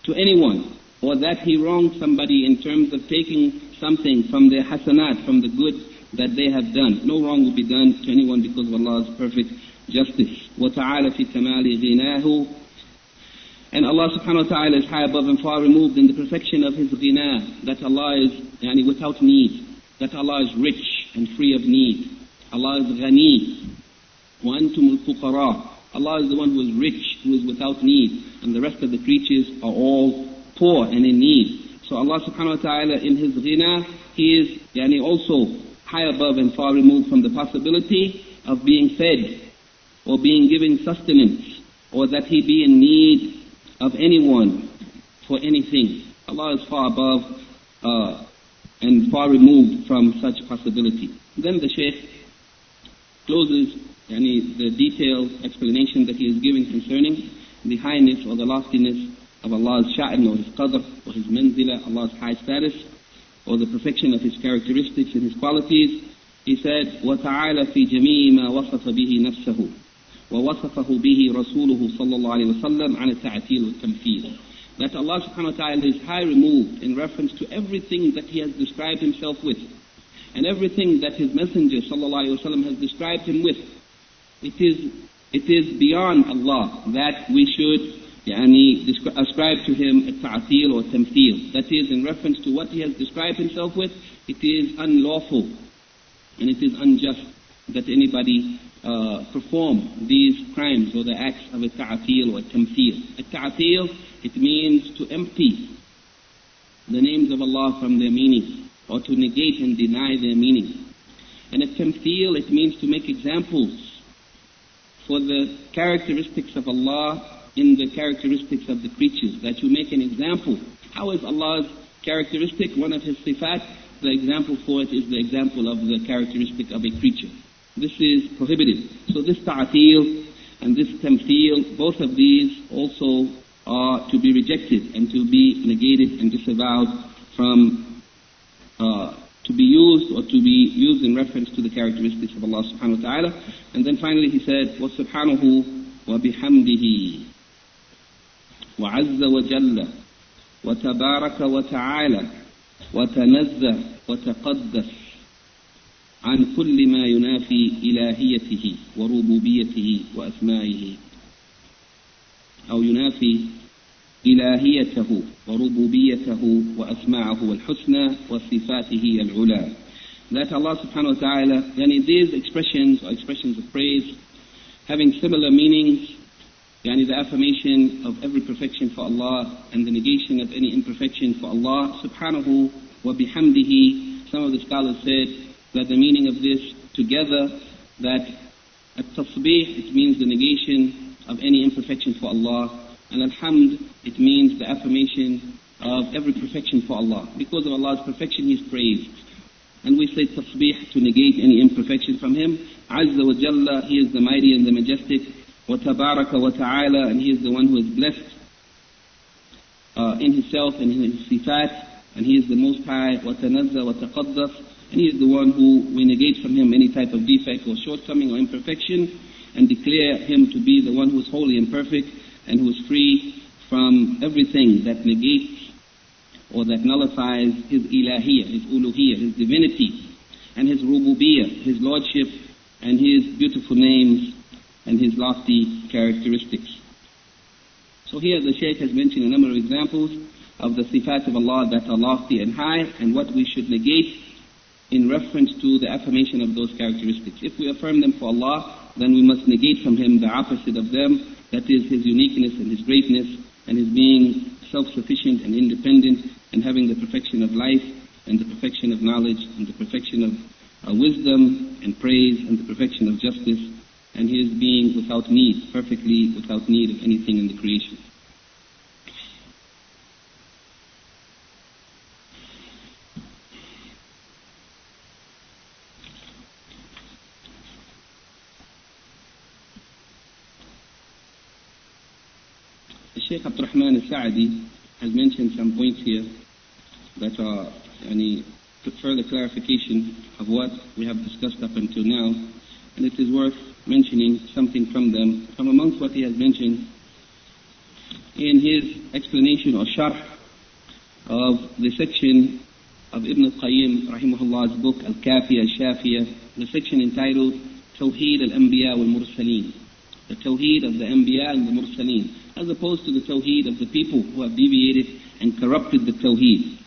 to anyone, or that he wronged somebody in terms of taking something from their hasanat, from the good that they have done. No wrong will be done to anyone because of Allah's perfect justice. وَتَعَالَى فِي كَمَالِ غِنَاهُ And Allah subhanahu wa ta'ala is high above and far removed in the perfection of His ghina, that Allah is yani, without need, that Allah is rich and free of need. Allah is ghani. وَأَنْتُمُ الْفُقَرَاءُ Allah is the one who is rich, who is without need, and the rest of the creatures are all poor and in need. So Allah subhanahu wa ta'ala in His ghina, He is yani also high above and far removed from the possibility of being fed or being given sustenance or that He be in need of anyone for anything. Allah is far above uh, and far removed from such possibility. Then the Shaykh closes yani, the detailed explanation that he is giving concerning the highness or the loftiness of Allah's sha'n or His qadr or His manzila, Allah's high status, or the perfection of His characteristics and His qualities, He said, وَتَعَالَ فِي جَمِيعِ مَا وَصَفَ بِهِ نَفْسَهُ ووصفه به رسوله صلى الله عليه وسلم عن التعتيل والتمثيل. That Allah subhanahu wa ta'ala is high removed in reference to everything that He has described Himself with. and everything that his messenger sallallahu has described him with. it is, it is beyond Allah that we should ascribe to him a ta'atil or tamthil. That is, in reference to what he has described himself with, it is unlawful and it is unjust that anybody uh, perform these crimes or the acts of a ta'atil or a tamthil. A ta'atil, it means to empty the names of Allah from their meaning or to negate and deny their meaning. And a tamthil, it means to make examples for the characteristics of Allah in the characteristics of the creatures, that you make an example. How is Allah's characteristic? One of His sifat, the example for it is the example of the characteristic of a creature. This is prohibited. So this ta'atil and this tamthil, both of these also are to be rejected and to be negated and disavowed from uh, to be used or to be used in reference to the characteristics of Allah subhanahu wa ta'ala. And then finally he said, وَسُبْحَانَهُ وَبِحَمْدِهِ وعز وجل وتبارك وتعالى وتنزه وتقدس عن كل ما ينافي إلهيته وربوبيته وأسمائه أو ينافي إلهيته وربوبيته وأسماعه الحسنى وصفاته العلى that Allah subhanahu wa ta'ala, yani these expressions or expressions of praise having similar meanings, yani the affirmation of every perfection for Allah and the negation of any imperfection for Allah subhanahu wa bihamdihi. Some of the scholars said that the meaning of this together, that at-tasbih, it means the negation of any imperfection for Allah, and alhamd, it means the affirmation of every perfection for Allah. Because of Allah's perfection, He is praised. And we say tasbih to negate any imperfection from Him. Azza wa Jalla, He is the mighty and the majestic. Wa tabaraka wa ta'ala, and He is the one who is blessed uh, in Himself and in His sifat, and He is the Most High. Wa tanazza wa taqaddas, and He is the one who we negate from Him any type of defect or shortcoming or imperfection, and declare Him to be the one who is holy and perfect and who is free from everything that negates or that nullifies his ilahiyah, his uluhiyah, his divinity, and his rububiyyah, his lordship, and his beautiful names, and his lofty characteristics. So here the Shaykh has mentioned a number of examples of the sifat of Allah that are lofty and high, and what we should negate in reference to the affirmation of those characteristics. If we affirm them for Allah, then we must negate from Him the opposite of them, that is His uniqueness and His greatness and His being self-sufficient and independent and having the perfection of life and the perfection of knowledge and the perfection of uh, wisdom and praise and the perfection of justice and His being without need, perfectly without need of anything in the creation. Sheikh Al-Sa'di has mentioned some points here that are any further clarification of what we have discussed up until now. And it is worth mentioning something from them. From amongst what he has mentioned in his explanation or sharh of the section of Ibn al-Qayyim rahimahullah's book Al-Kafiya Al-Shafiya, the section entitled Tawheed al-Anbiya wal-Mursaleen. The Tawheed of the Anbiya and the Mursaleen as opposed to the Tawheed of the people who have deviated and corrupted the Tawheed.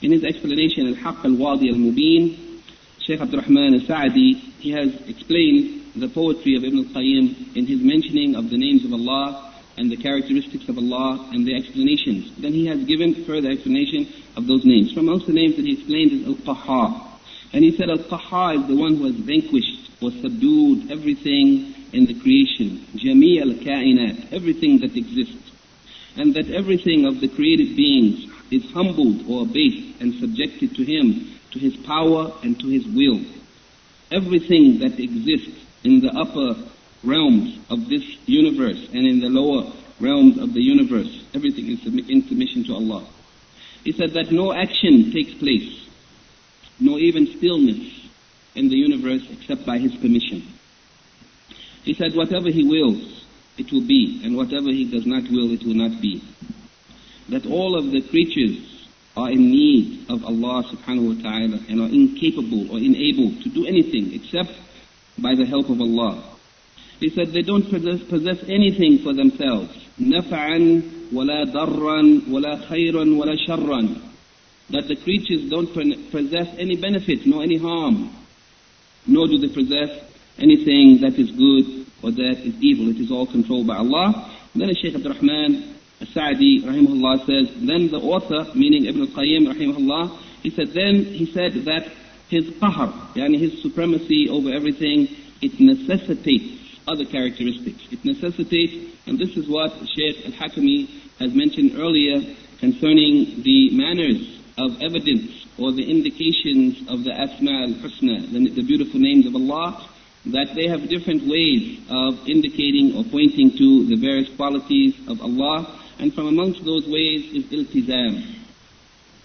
In his explanation, Al-Haqq Al-Wadih Al-Mubin, Shaykh Abdurrahman Al-Sa'di, he has explained the poetry of Ibn al-Qayyim in his mentioning of the names of Allah and the characteristics of Allah and the explanations. Then he has given further explanation of those names. From amongst the names that he explained is Al-Qahhar. And he said Al-Qahhar is the one who has vanquished or subdued everything in the creation, jami' al-kainat, everything that exists, and that everything of the created beings is humbled or abased and subjected to him, to his power and to his will. Everything that exists in the upper realms of this universe and in the lower realms of the universe, everything is in submission to Allah. He said that no action takes place, no even stillness in the universe except by His permission. He said, whatever He wills, it will be, and whatever He does not will, it will not be. That all of the creatures are in need of Allah subhanahu wa ta'ala and are incapable or unable to do anything except by the help of Allah. He said they don't possess, possess anything for themselves. نَفْعًا وَلَا ضَرًّا وَلَا خَيْرًا وَلَا شَرًّا That the creatures don't possess any benefit nor any harm. Nor do they possess anything that is good or that is evil. It is all controlled by Allah. Then Shaykh Abdul Rahman As-Sa'di rahimahullah says, then the author, meaning Ibn al-Qayyim rahimahullah, he said, then he said that his qahr, yani his supremacy over everything, it necessitates other characteristics. It necessitates, and this is what Shaykh al-Hakami has mentioned earlier concerning the manners of evidence or the indications of the Asma al-Husna, the, the beautiful names of Allah, that they have different ways of indicating or pointing to the various qualities of Allah and from amongst those ways is iltizam.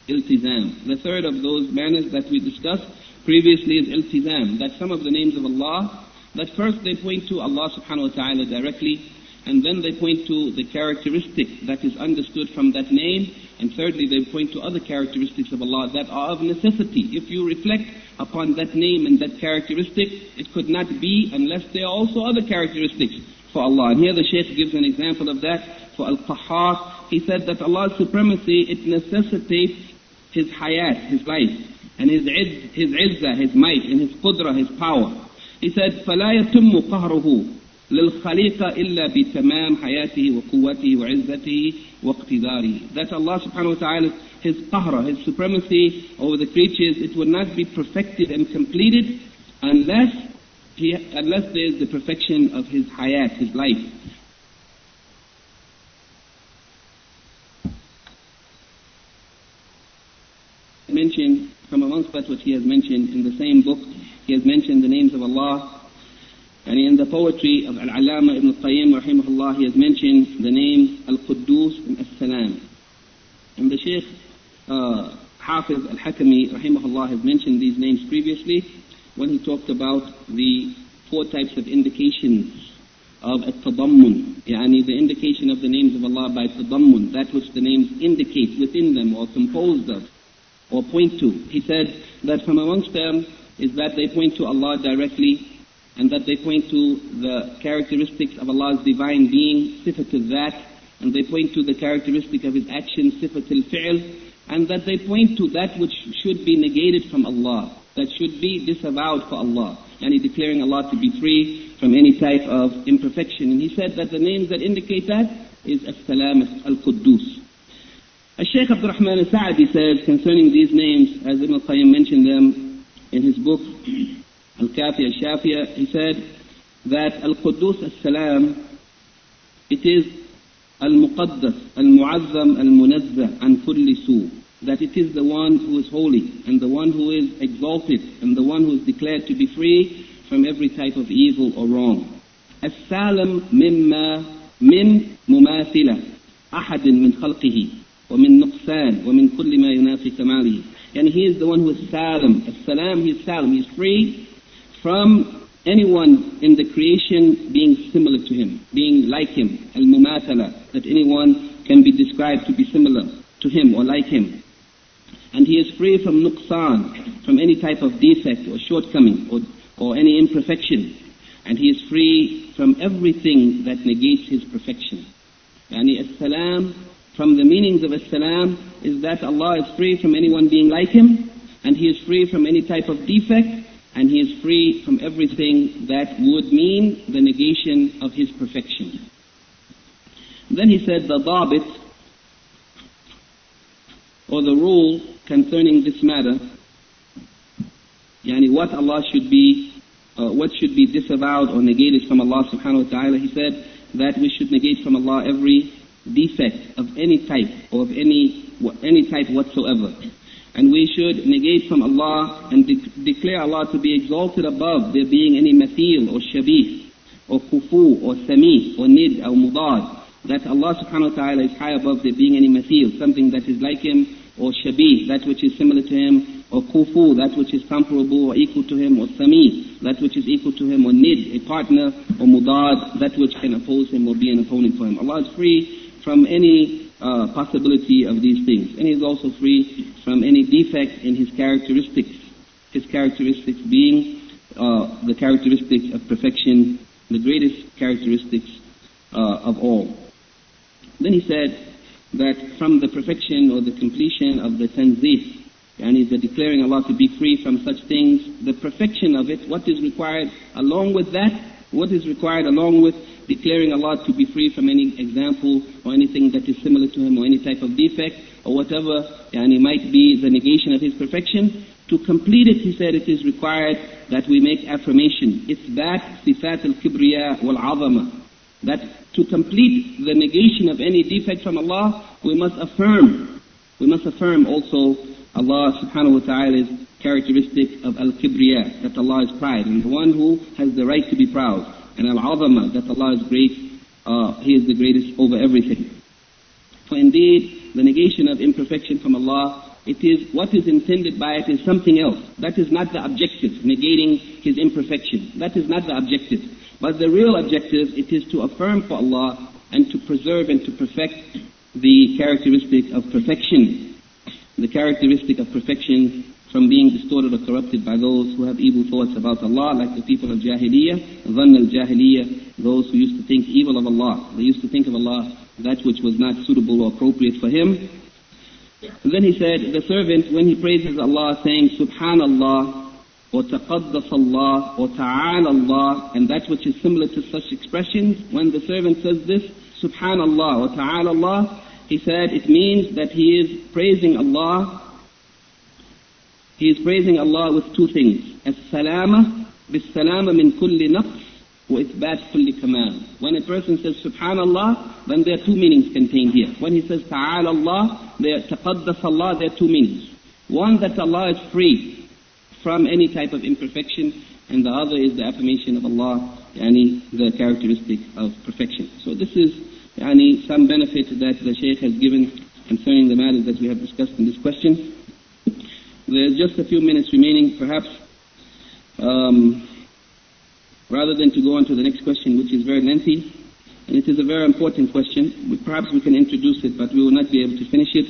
Iltizam. The third of those manners that we discussed previously is iltizam. That some of the names of Allah, that first they point to Allah subhanahu wa ta'ala directly, and then they point to the characteristic that is understood from that name, and thirdly they point to other characteristics of Allah that are of necessity. If you reflect upon that name and that characteristic, it could not be unless there are also other characteristics for Allah. And here the Shaykh gives an example of that for Al-Qahhar, he said that Allah's supremacy, it necessitates his hayat, his life, and his izz, his izzah, his might, and his qudra, his power. He said, فَلَا يَتُمُّ قَهْرُهُ للخليقة إلا بتمام حياته وقوته وعزته واقتداره. That Allah subhanahu wa ta'ala, His qahra, His supremacy over the creatures, it will not be perfected and completed unless he, unless there is the perfection of His hayat, His life. mentioned, from amongst that which he has mentioned in the same book, he has mentioned the names of Allah. and in the poetry of Al-Alama ibn al-Qayyim rahimahullah, he has mentioned the name Al-Quddus and As-Salam. And the Shaykh uh, Hafiz Al-Hakami rahimahullah has mentioned these names previously when he talked about the four types of indications of at-tadammun, yani the indication of the names of Allah by tadammun, that which the names indicate within them or composed of or point to. He said that from amongst them is that they point to Allah directly and that they point to the characteristics of Allah's divine being, sifatul that, and they point to the characteristic of His action, sifatul fi'l, and that they point to that which should be negated from Allah, that should be disavowed for Allah, and He declaring Allah to be free from any type of imperfection. And he said that the names that indicate that is As-Salam, Al-Quddus. Shaykh Abdul Rahman al-Sa'di says concerning these names, as Ibn al-Qayyim mentioned them in his book, Al-Kafi al-Shafiya, he said that Al-Quddus al-Salam, it is Al-Muqaddas, Al-Mu'azzam, Al-Munazzah, an kulli su. That it is the one who is holy, and the one who is exalted, and the one who is declared to be free from every type of evil or wrong. السالم مما من مماثلة أحد من خلقه ومن نقصان ومن كل ما ينافي كماله and he is the one who is salam salam he is salam he is free from anyone in the creation being similar to him, being like him, al-mumathala, that anyone can be described to be similar to him or like him. And he is free from nuqsan, from any type of defect or shortcoming or, or any imperfection. And he is free from everything that negates his perfection. Yani as-salam, from the meanings of as-salam, is that Allah is free from anyone being like him, and he is free from any type of defect, and He is free from everything that would mean the negation of His perfection. Then He said the dabit, or the rule concerning this matter, yani what Allah should be, uh, what should be disavowed or negated from Allah subhanahu wa ta'ala, He said that we should negate from Allah every defect of any type or of any, any type whatsoever. And we should negate from Allah and de- declare Allah to be exalted above there being any mathil or shabih or kufu or sami or nid or mudad. That Allah subhanahu wa ta'ala is high above there being any mathil, something that is like Him, or shabih, that which is similar to Him, or kufu, that which is comparable or equal to Him, or sami, that which is equal to Him, or nid, a partner, or mudad, that which can oppose Him or be an opponent for Him. Allah is free from any uh, possibility of these things. And he is also free from any defect in his characteristics. His characteristics being uh, the characteristics of perfection, the greatest characteristics uh, of all. Then he said that from the perfection or the completion of the tanzih, and is declaring Allah to be free from such things, the perfection of it, what is required along with that, what is required along with declaring Allah to be free from any example or anything that is similar to Him or any type of defect or whatever, and it might be the negation of His perfection. To complete it, he said, it is required that we make affirmation. It's that sifat al-kibriya wal-azama. That to complete the negation of any defect from Allah, we must affirm. We must affirm also Allah subhanahu wa ta'ala's characteristic of al-kibriya, that Allah is pride, and the one who has the right to be proud, and al-azama, that Allah is great, uh, He is the greatest over everything. For indeed, the negation of imperfection from Allah, it is, what is intended by it is something else. That is not the objective, negating His imperfection. That is not the objective. But the real objective, it is to affirm for Allah and to preserve and to perfect the characteristic of perfection the characteristic of perfection from being distorted or corrupted by those who have evil thoughts about Allah, like the people of Jahiliyyah, Dhann al-Jahiliyyah, those who used to think evil of Allah. They used to think of Allah that which was not suitable or appropriate for Him. And then he said, the servant, when he praises Allah, saying, Subhanallah, or Taqaddas Allah, or Ta'ala Allah, and that which is similar to such expressions, when the servant says this, Subhanallah, or Ta'ala Allah, he said it means that he is praising Allah. He is praising Allah with two things. As-salama, bis-salama min kulli naqs, ithbat kulli kamal. When a person says subhanallah, then there are two meanings contained here. When he says ta'ala Allah, there, taqaddas Allah, there are two meanings. One that Allah is free from any type of imperfection, and the other is the affirmation of Allah, yani the characteristic of perfection. So this is yani some benefit that the Shaykh has given concerning the matters that we have discussed in this question. There's just a few minutes remaining, perhaps. Um, rather than to go on to the next question, which is very lengthy, and it is a very important question. Perhaps we can introduce it, but we will not be able to finish it.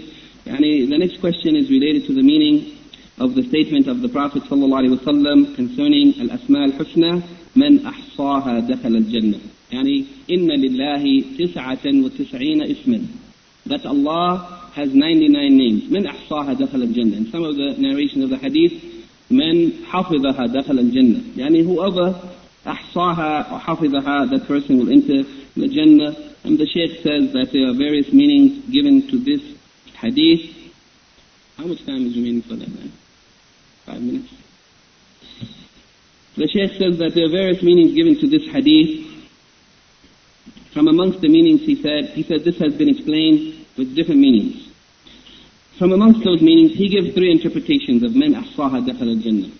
Yani, uh, the next question is related to the meaning of the statement of the Prophet ﷺ concerning al-asma al-husna, man ahsaha dakhala al-jannah. Yani, inna lillahi tis'atan wa tis'ina isman. That Allah has 99 names من أحصاها دخل الجنة in some of the narrations of the hadith من حفظها دخل الجنة يعني whoever أحصاها or حفظها that person will enter the Jannah and the Shaykh says that there are various meanings given to this hadith how much time is remaining for that man? Five minutes the Shaykh says that there are various meanings given to this hadith from amongst the meanings he said, he said this has been explained with different meanings. From amongst those meanings, he gives three interpretations of men ahsaha dakhal al-jannah.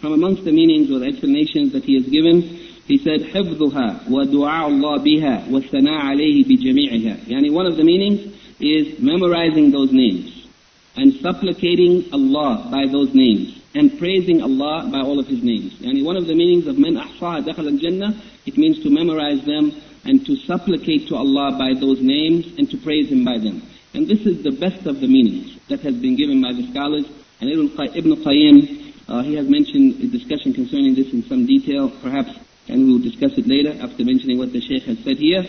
From amongst the meanings or the explanations that he has given, he said, حفظها ودعاء الله بها والثناء عليه بجميعها. Yani one of the meanings is memorizing those names and supplicating Allah by those names and praising Allah by all of His names. Yani one of the meanings of men ahsaha dakhal al-jannah, it means to memorize them and to supplicate to Allah by those names and to praise Him by them. And this is the best of the meanings that has been given by the scholars. And Ibn Qayyim, uh, he has mentioned a discussion concerning this in some detail, perhaps, and we will discuss it later after mentioning what the Shaykh has said here.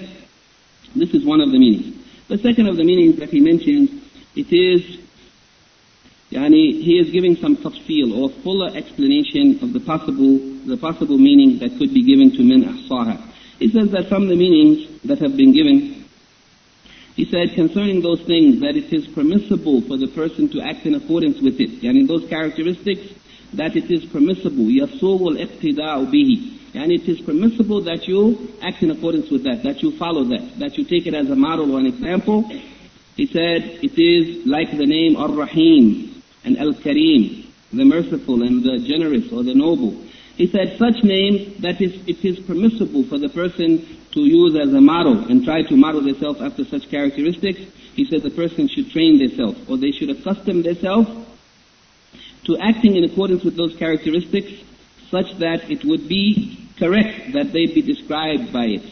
This is one of the meanings. The second of the meanings that he mentions, it is, yani, he is giving some tafsil or fuller explanation of the possible, the possible meaning that could be given to min ahsaha. He says that from the meanings that have been given, he said concerning those things that it is permissible for the person to act in accordance with it. Yani those characteristics, that it is permissible. يَصُوبُ الْإِقْتِدَاءُ بِهِ and it is permissible that you act in accordance with that, that you follow that, that you take it as a model or an example. He said it is like the name Ar-Rahim and Al-Kareem, the merciful and the generous or the noble. He said such names that is, it is permissible for the person to use as a model and try to model themselves after such characteristics. He said the person should train themselves or they should accustom themselves to acting in accordance with those characteristics such that it would be correct that they be described by it.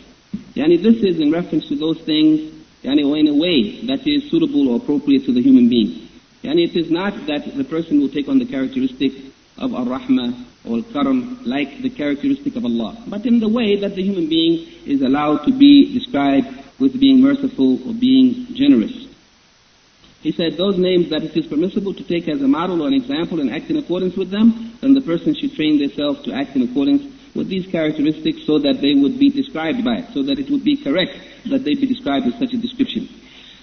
Yani this is in reference to those things yani, or in a way that is suitable or appropriate to the human being. Yani it is not that the person will take on the characteristic of Ar-Rahmah or like the characteristic of Allah, but in the way that the human being is allowed to be described with being merciful or being generous. He said those names that it is permissible to take as a model or an example and act in accordance with them, then the person should train themselves to act in accordance with these characteristics so that they would be described by it, so that it would be correct that they be described with such a description.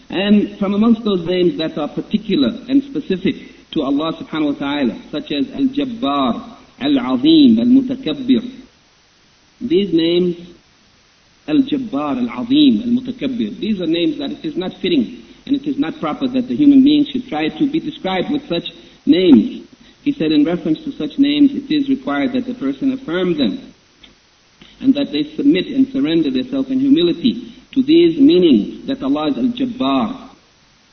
And from amongst those names that are particular and specific to Allah subhanahu wa ta'ala, such as Al-Jabbar, Al-Azim, Al-Mutakabbir. These names, Al-Jabbar, Al-Azim, Al-Mutakabbir, these are names that it is not fitting and it is not proper that the human being should try to be described with such names. He said in reference to such names, it is required that the person affirm them and that they submit and surrender themselves in humility to these meanings that Allah is Al-Jabbar,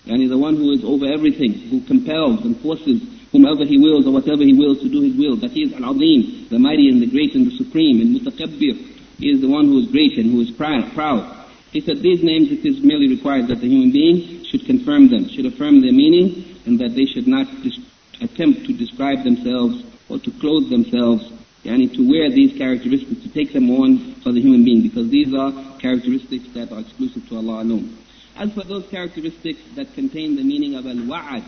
and yani the one who is over everything, who compels and forces whomever He wills or whatever He wills to do His will, that He is Al-Azim, the mighty and the great and the supreme, and Mutakabbir, He is the one who is great and who is proud. He said these names it is merely required that the human being should confirm them, should affirm their meaning, and that they should not attempt to describe themselves or to clothe themselves yani to wear these characteristics, to take them on for the human being, because these are characteristics that are exclusive to Allah alone. As for those characteristics that contain the meaning of al-wa'ad,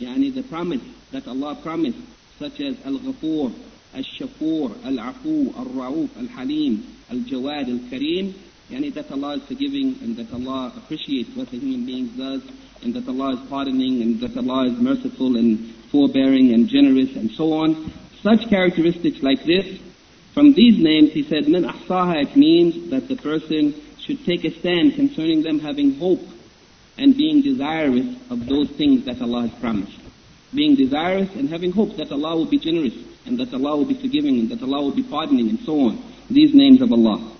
yani the promise that Allah promised, such as al-ghafur, al-shakur, al-afu, al-ra'uf, al-halim, al-jawad, al-kareem, yani that Allah is forgiving and that Allah appreciates what the human being does and that Allah is pardoning and that Allah is merciful and forbearing and generous and so on. Such characteristics like this, from these names he said, min ahsaha, it means that the person should take a stand concerning them having hope and being desirous of those things that Allah has promised. Being desirous and having hope that Allah will be generous and that Allah will be forgiving and that Allah will be pardoning and so on. These names of Allah.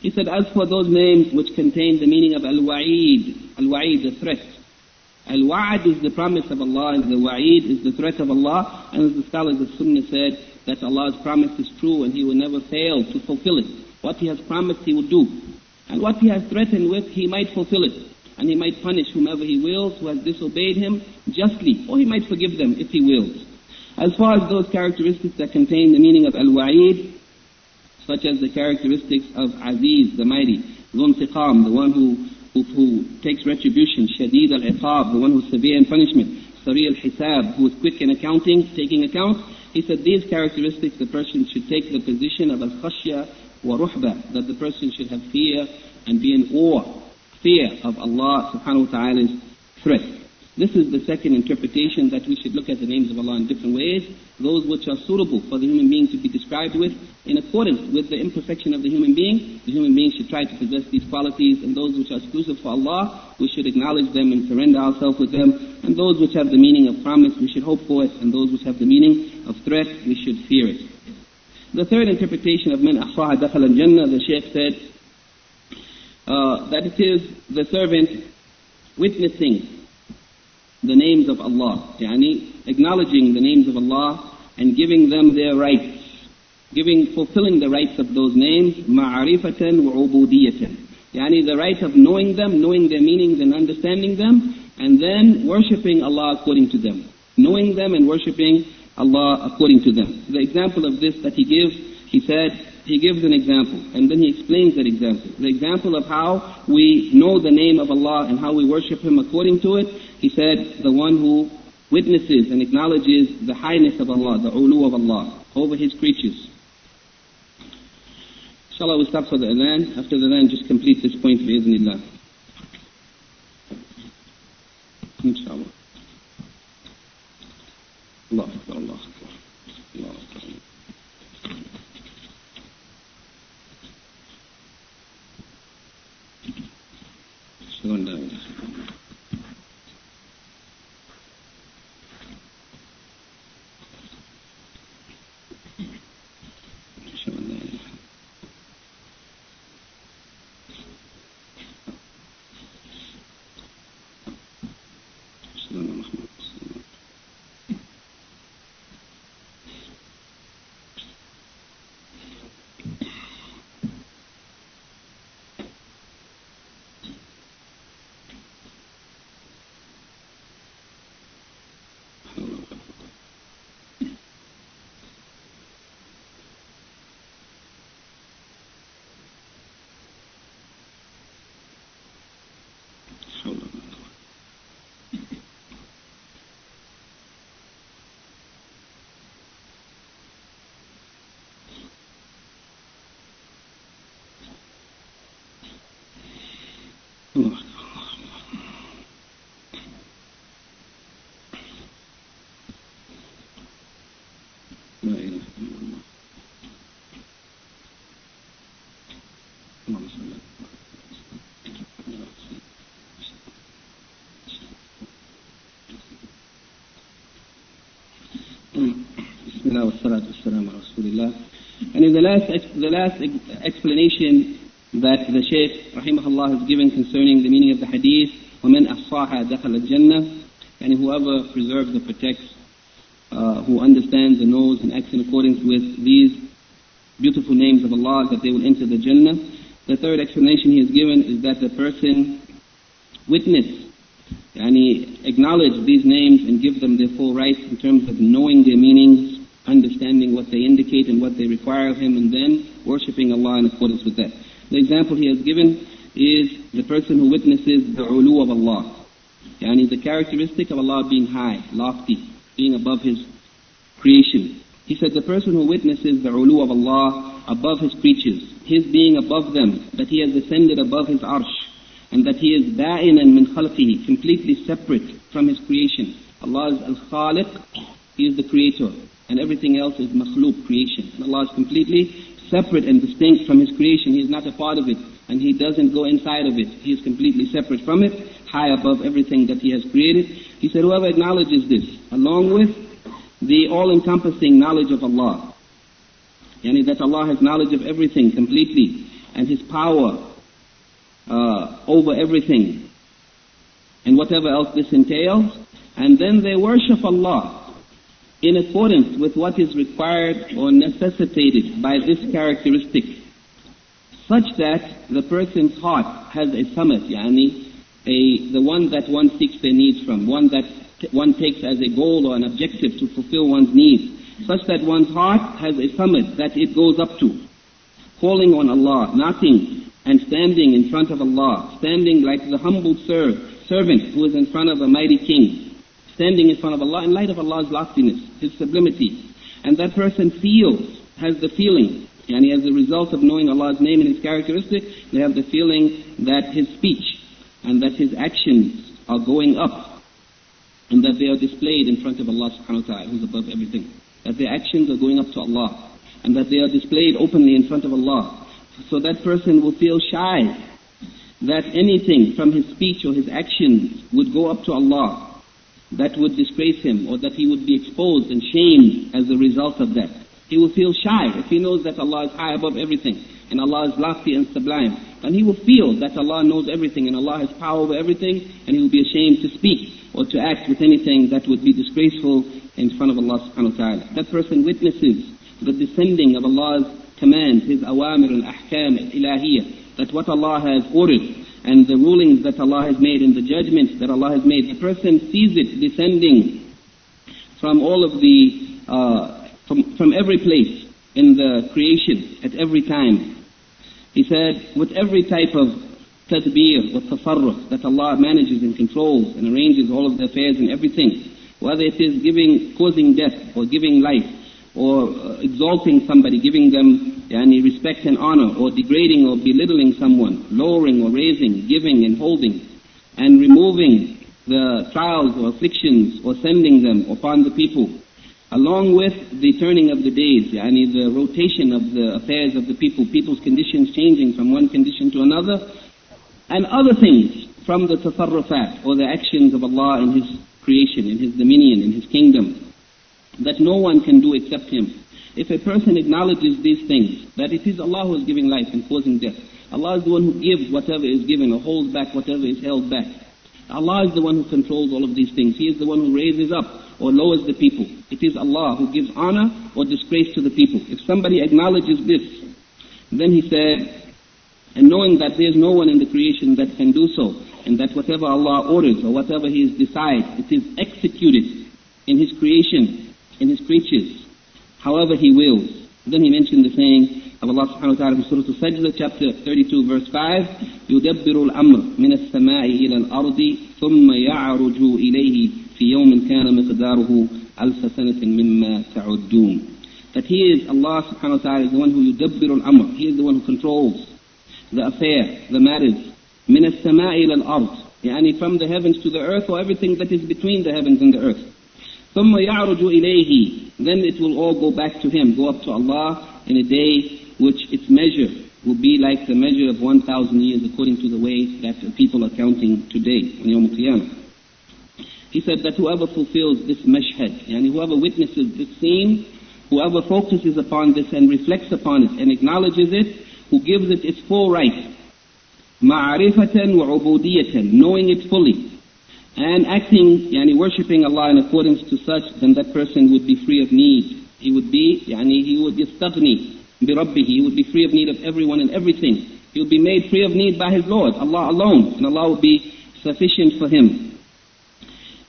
He said, as for those names which contain the meaning of Al-Wa'id, Al-Wa'id, the threat. Al-Wa'ad is the promise of Allah, and the Wa'id is the threat of Allah, and as the scholars of Sunnah said, that Allah's promise is true and He will never fail to fulfill it. What He has promised He will do. And what He has threatened with, He might fulfill it. And He might punish whomever He wills who has disobeyed Him justly, or He might forgive them if He wills. As far as those characteristics that contain the meaning of Al-Wa'id, such as the characteristics of Aziz, the mighty, Zuntiqam, the one who, who, who takes retribution, Shadid al-Iqab, the one who is severe in punishment, Sari al-Hisab, who is quick in accounting, taking account. He said these characteristics the person should take the position of al-khashya wa ruhba, that the person should have fear and be in awe, fear of Allah subhanahu wa ta'ala's threat. This is the second interpretation that we should look at the names of Allah in different ways, those which are suitable for the human being to be described with in accordance with the imperfection of the human being. The human being should try to possess these qualities, and those which are exclusive for Allah, we should acknowledge them and surrender ourselves with them, and those which have the meaning of promise, we should hope for it, and those which have the meaning of threat, we should fear it. The third interpretation of min ahsaha dakhal al-jannah, the Shaykh said, uh, that it is the servant witnessing the names of Allah, yani acknowledging the names of Allah and giving them their rights, giving, fulfilling the rights of those names, wa ubudiyatan. Yani the right of knowing them, knowing their meanings and understanding them, and then worshipping Allah according to them. Knowing them and worshipping Allah according to them. The example of this that he gives, he said, he gives an example, and then he explains that example. The example of how we know the name of Allah and how we worship Him according to it, he said, the one who witnesses and acknowledges the highness of Allah, the ulu of Allah, over His creatures. Inshallah, we'll stop for the adhan. After the adhan, just complete this point, bi'idhnillah. Inshallah. Allah Akbar, Allah. Allah. Vielen Dank. And in the last, the last explanation that the Shaykh rahimahullah has given concerning the meaning of the hadith, وَمَنْ أَحْصَاهَا دَخَلَ الْجَنَّةِ And whoever preserves and protects, uh, who understands and knows and acts in accordance with these beautiful names of Allah, that they will enter the Jannah. The third explanation he has given is that the person witness yani acknowledge these names and give them their full rights in terms of knowing their meanings, understanding what they indicate and what they require of him, and then worshipping Allah in accordance with that. The example he has given is the person who witnesses the ulu of Allah. Yani the characteristic of Allah being high, lofty, being above His creation. He said the person who witnesses the ulu of Allah above His creatures, His being above them, that He has ascended above His arsh, and that He is ba'inan min khalqihi, completely separate from His creation. Allah is al-khaliq, He is the creator, and everything else is makhluk, creation. And Allah is completely separate and distinct from His creation. He is not a part of it, and He doesn't go inside of it. He is completely separate from it, high above everything that He has created. He said, whoever acknowledges this, along with the all-encompassing knowledge of Allah, yani that Allah has knowledge of everything completely, and His power uh, over everything, and whatever else this entails, and then they worship Allah in accordance with what is required or necessitated by this characteristic, such that the person's heart has a samad, yani a, the one that one seeks their needs from, one that one takes as a goal or an objective to fulfill one's needs, such that one's heart has a samad that it goes up to, calling on Allah, knocking and standing in front of Allah, standing like the humble serv, servant who is in front of a mighty king, standing in front of Allah in light of Allah's loftiness, His sublimity. And that person feels, has the feeling, and as a result of knowing Allah's name and His characteristic, they have the feeling that His speech and that His actions are going up and that they are displayed in front of Allah subhanahu wa ta'ala who's above everything. That their actions are going up to Allah and that they are displayed openly in front of Allah. So that person will feel shy that anything from his speech or his actions would go up to Allah that would disgrace him or that he would be exposed and shamed as a result of that. He will feel shy if he knows that Allah is high above everything and Allah is lofty and sublime. And he will feel that Allah knows everything and Allah has power over everything and he will be ashamed to speak or to act with anything that would be disgraceful in front of Allah subhanahu wa ta'ala. That person witnesses the descending of Allah's commands, His awamir al-ahkam al-ilahiyah, that what Allah has ordered and the rulings that Allah has made and the judgments that Allah has made, the person sees it descending from all of the, uh, from, from every place in the creation at every time. He said, with every type of tadbir or tasarruf that Allah manages and controls and arranges all of the affairs and everything, whether it is giving, causing death or giving life, or uh, exalting somebody, giving them yani, respect and honor, or degrading or belittling someone, lowering or raising, giving and holding, and removing the trials or afflictions or sending them upon the people, along with the turning of the days, yani the rotation of the affairs of the people, people's conditions changing from one condition to another, and other things from the tasarrufat, or the actions of Allah in His creation, in His dominion, in His kingdom that no one can do except Him. If a person acknowledges these things, that it is Allah who is giving life and causing death, Allah is the one who gives whatever is given or holds back whatever is held back. Allah is the one who controls all of these things. He is the one who raises up or lowers the people. It is Allah who gives honor or disgrace to the people. If somebody acknowledges this, then he said, and knowing that there is no one in the creation that can do so, and that whatever Allah orders or whatever He decides, it is executed in His creation in his creatures, however he wills. Then he mentioned the saying of Allah subhanahu wa ta'ala in Surah Al-Sajdah, chapter 32, verse 5, يُدَبِّرُ الْأَمْرِ مِنَ السَّمَاءِ إِلَى الْأَرْضِ ثُمَّ يَعْرُجُ إِلَيْهِ فِي يَوْمٍ كَانَ مِقْدَارُهُ أَلْفَ سَنَةٍ مِمَّا تَعُدُّونَ That he is, Allah subhanahu wa ta'ala is the one who يُدَبِّرُ الْأَمْرِ. He is the one who controls the affair, the matters من السماء إلى الأرض يعني from the heavens to the earth or everything that is between the heavens and the earth ثم يعرج إليه then it will all go back to him go up to Allah in a day which its measure will be like the measure of 1,000 years according to the way that people are counting today on Yom Qiyamah. He said that whoever fulfills this mashhad, and whoever witnesses this scene, whoever focuses upon this and reflects upon it and acknowledges it, who gives it its full right, معرفة وعبودية, knowing it fully, and acting, yani worshipping Allah in accordance to such, then that person would be free of need. He would be, yani he would yastaghni بربه. He would be free of need of everyone and everything. He would be made free of need by his Lord, Allah alone, and Allah would be sufficient for him.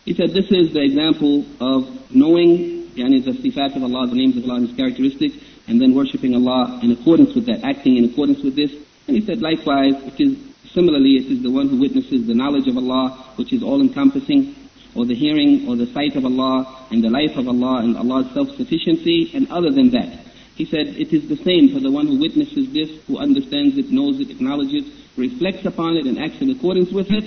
He said this is the example of knowing yani the sifat of Allah, the names of Allah His characteristics, and then worshipping Allah in accordance with that, acting in accordance with this. And he said likewise, it is similarly, it is the one who witnesses the knowledge of Allah, which is all encompassing, or the hearing or the sight of Allah, and the life of Allah, and Allah's self-sufficiency, and other than that. He said, it is the same for the one who witnesses this, who understands it, knows it, acknowledges, reflects upon it, and acts in accordance with it.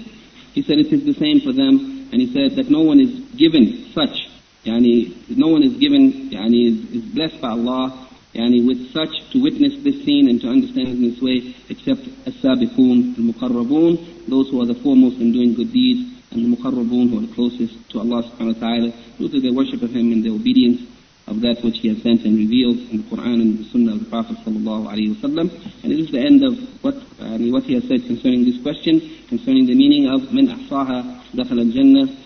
He said, it is the same for them. And he said that no one is given such, yani, no one is given, yani, is, is blessed by Allah, yani, with such to witness this scene and to understand in this way, except as-sabiqun, al-muqarrabun, those who are the foremost in doing good deeds, and the muqarrabun who are the closest to Allah subhanahu wa ta'ala, due to their worship of Him and their obedience of that which he has sent and revealed in the Quran and the Sunnah of the Prophet sallallahu alaihi wasallam. And it is the end of what uh, what he has said concerning this question, concerning the meaning of من أحصاها دخل الجنة.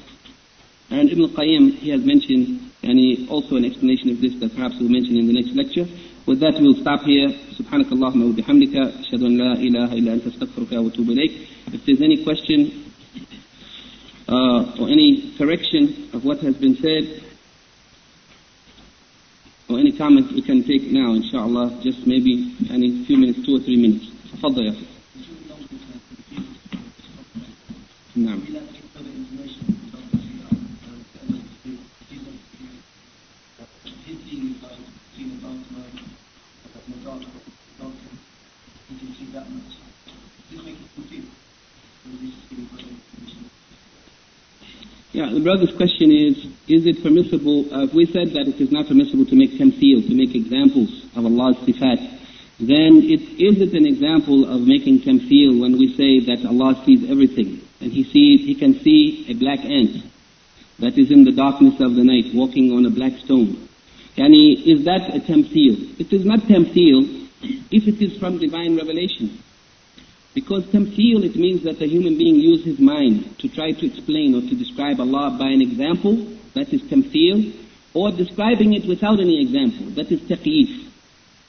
And Ibn Qayyim, he has mentioned, and he also an explanation of this that perhaps we'll mention in the next lecture. With that, we'll stop here. سبحانك اللهم وبحمدك أشهد أن لا إله إلا أنت أستغفرك وأتوب إليك. If there's any question uh, or any correction of what has been said, or any comment we can take now, inshallah, just maybe any few minutes, two or three minutes. تفضل يا أخي. نعم. Yeah, the brother's question is, is it permissible, uh, if we said that it is not permissible to make tamthil, to make examples of Allah's sifat, then it, is it an example of making tamthil when we say that Allah sees everything, and He sees, He can see a black ant that is in the darkness of the night walking on a black stone. Yani, is that a tamthil? It is not tamthil if it is from divine revelation. Because tamthil, it means that the human being uses his mind to try to explain or to describe Allah by an example, that is tamthil, or describing it without any example, that is takyif.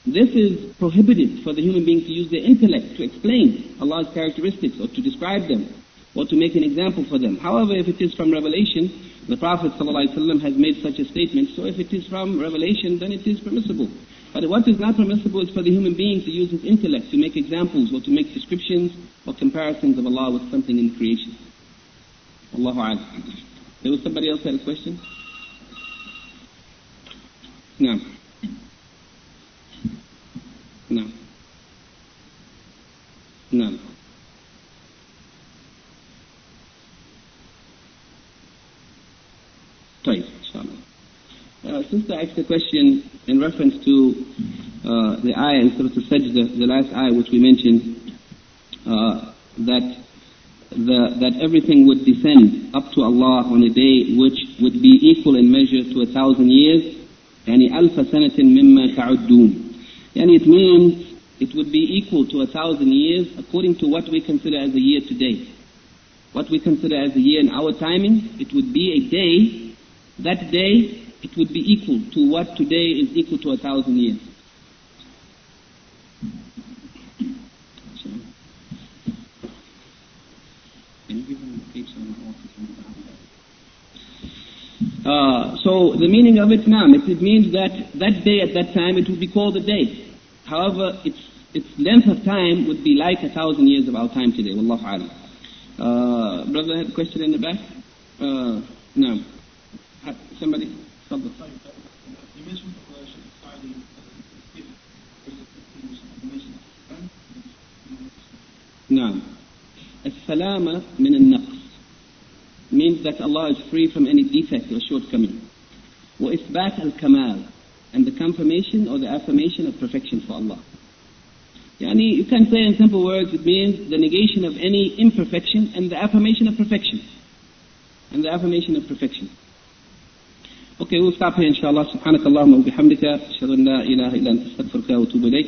This is prohibited for the human being to use their intellect to explain Allah's characteristics or to describe them or to make an example for them. However, if it is from revelation, the Prophet ﷺ has made such a statement, so if it is from revelation, then it is permissible. But what is not permissible is for the human being to use his intellect to make examples or to make descriptions or comparisons of Allah with something in creation. Allahu Akbar. There was somebody else had a question? No. No. No. sister asked a question in reference to uh, the ayah in Surah Al-Sajdah, the last ayah which we mentioned, uh, that the, that everything would descend up to Allah on a day which would be equal in measure to a thousand years, yani alfa sanatin mimma ta'uddun. Yani it means it would be equal to a thousand years according to what we consider as a year today. What we consider as a year in our timing, it would be a day, that day it would be equal to what today is equal to a thousand years. Uh, so the meaning of it now, it, means that that day at that time it would be called a day. However, its its length of time would be like a thousand years of our time today. Wallahu alam. Uh, brother had a question in the back. Uh, no. Somebody. تفضل You mentioned Friday, نعم السلامة من النقص means that Allah is free from any defect or shortcoming. وإثبات الكمال and the confirmation or the affirmation of perfection for Allah. Yani, you can say in simple words, it means the negation of any imperfection and the affirmation of perfection. And the affirmation of perfection. أوكي ويل ان شاء الله سبحانك اللهم وبحمدك اشهد ان لا اله الا انت استغفرك واتوب اليك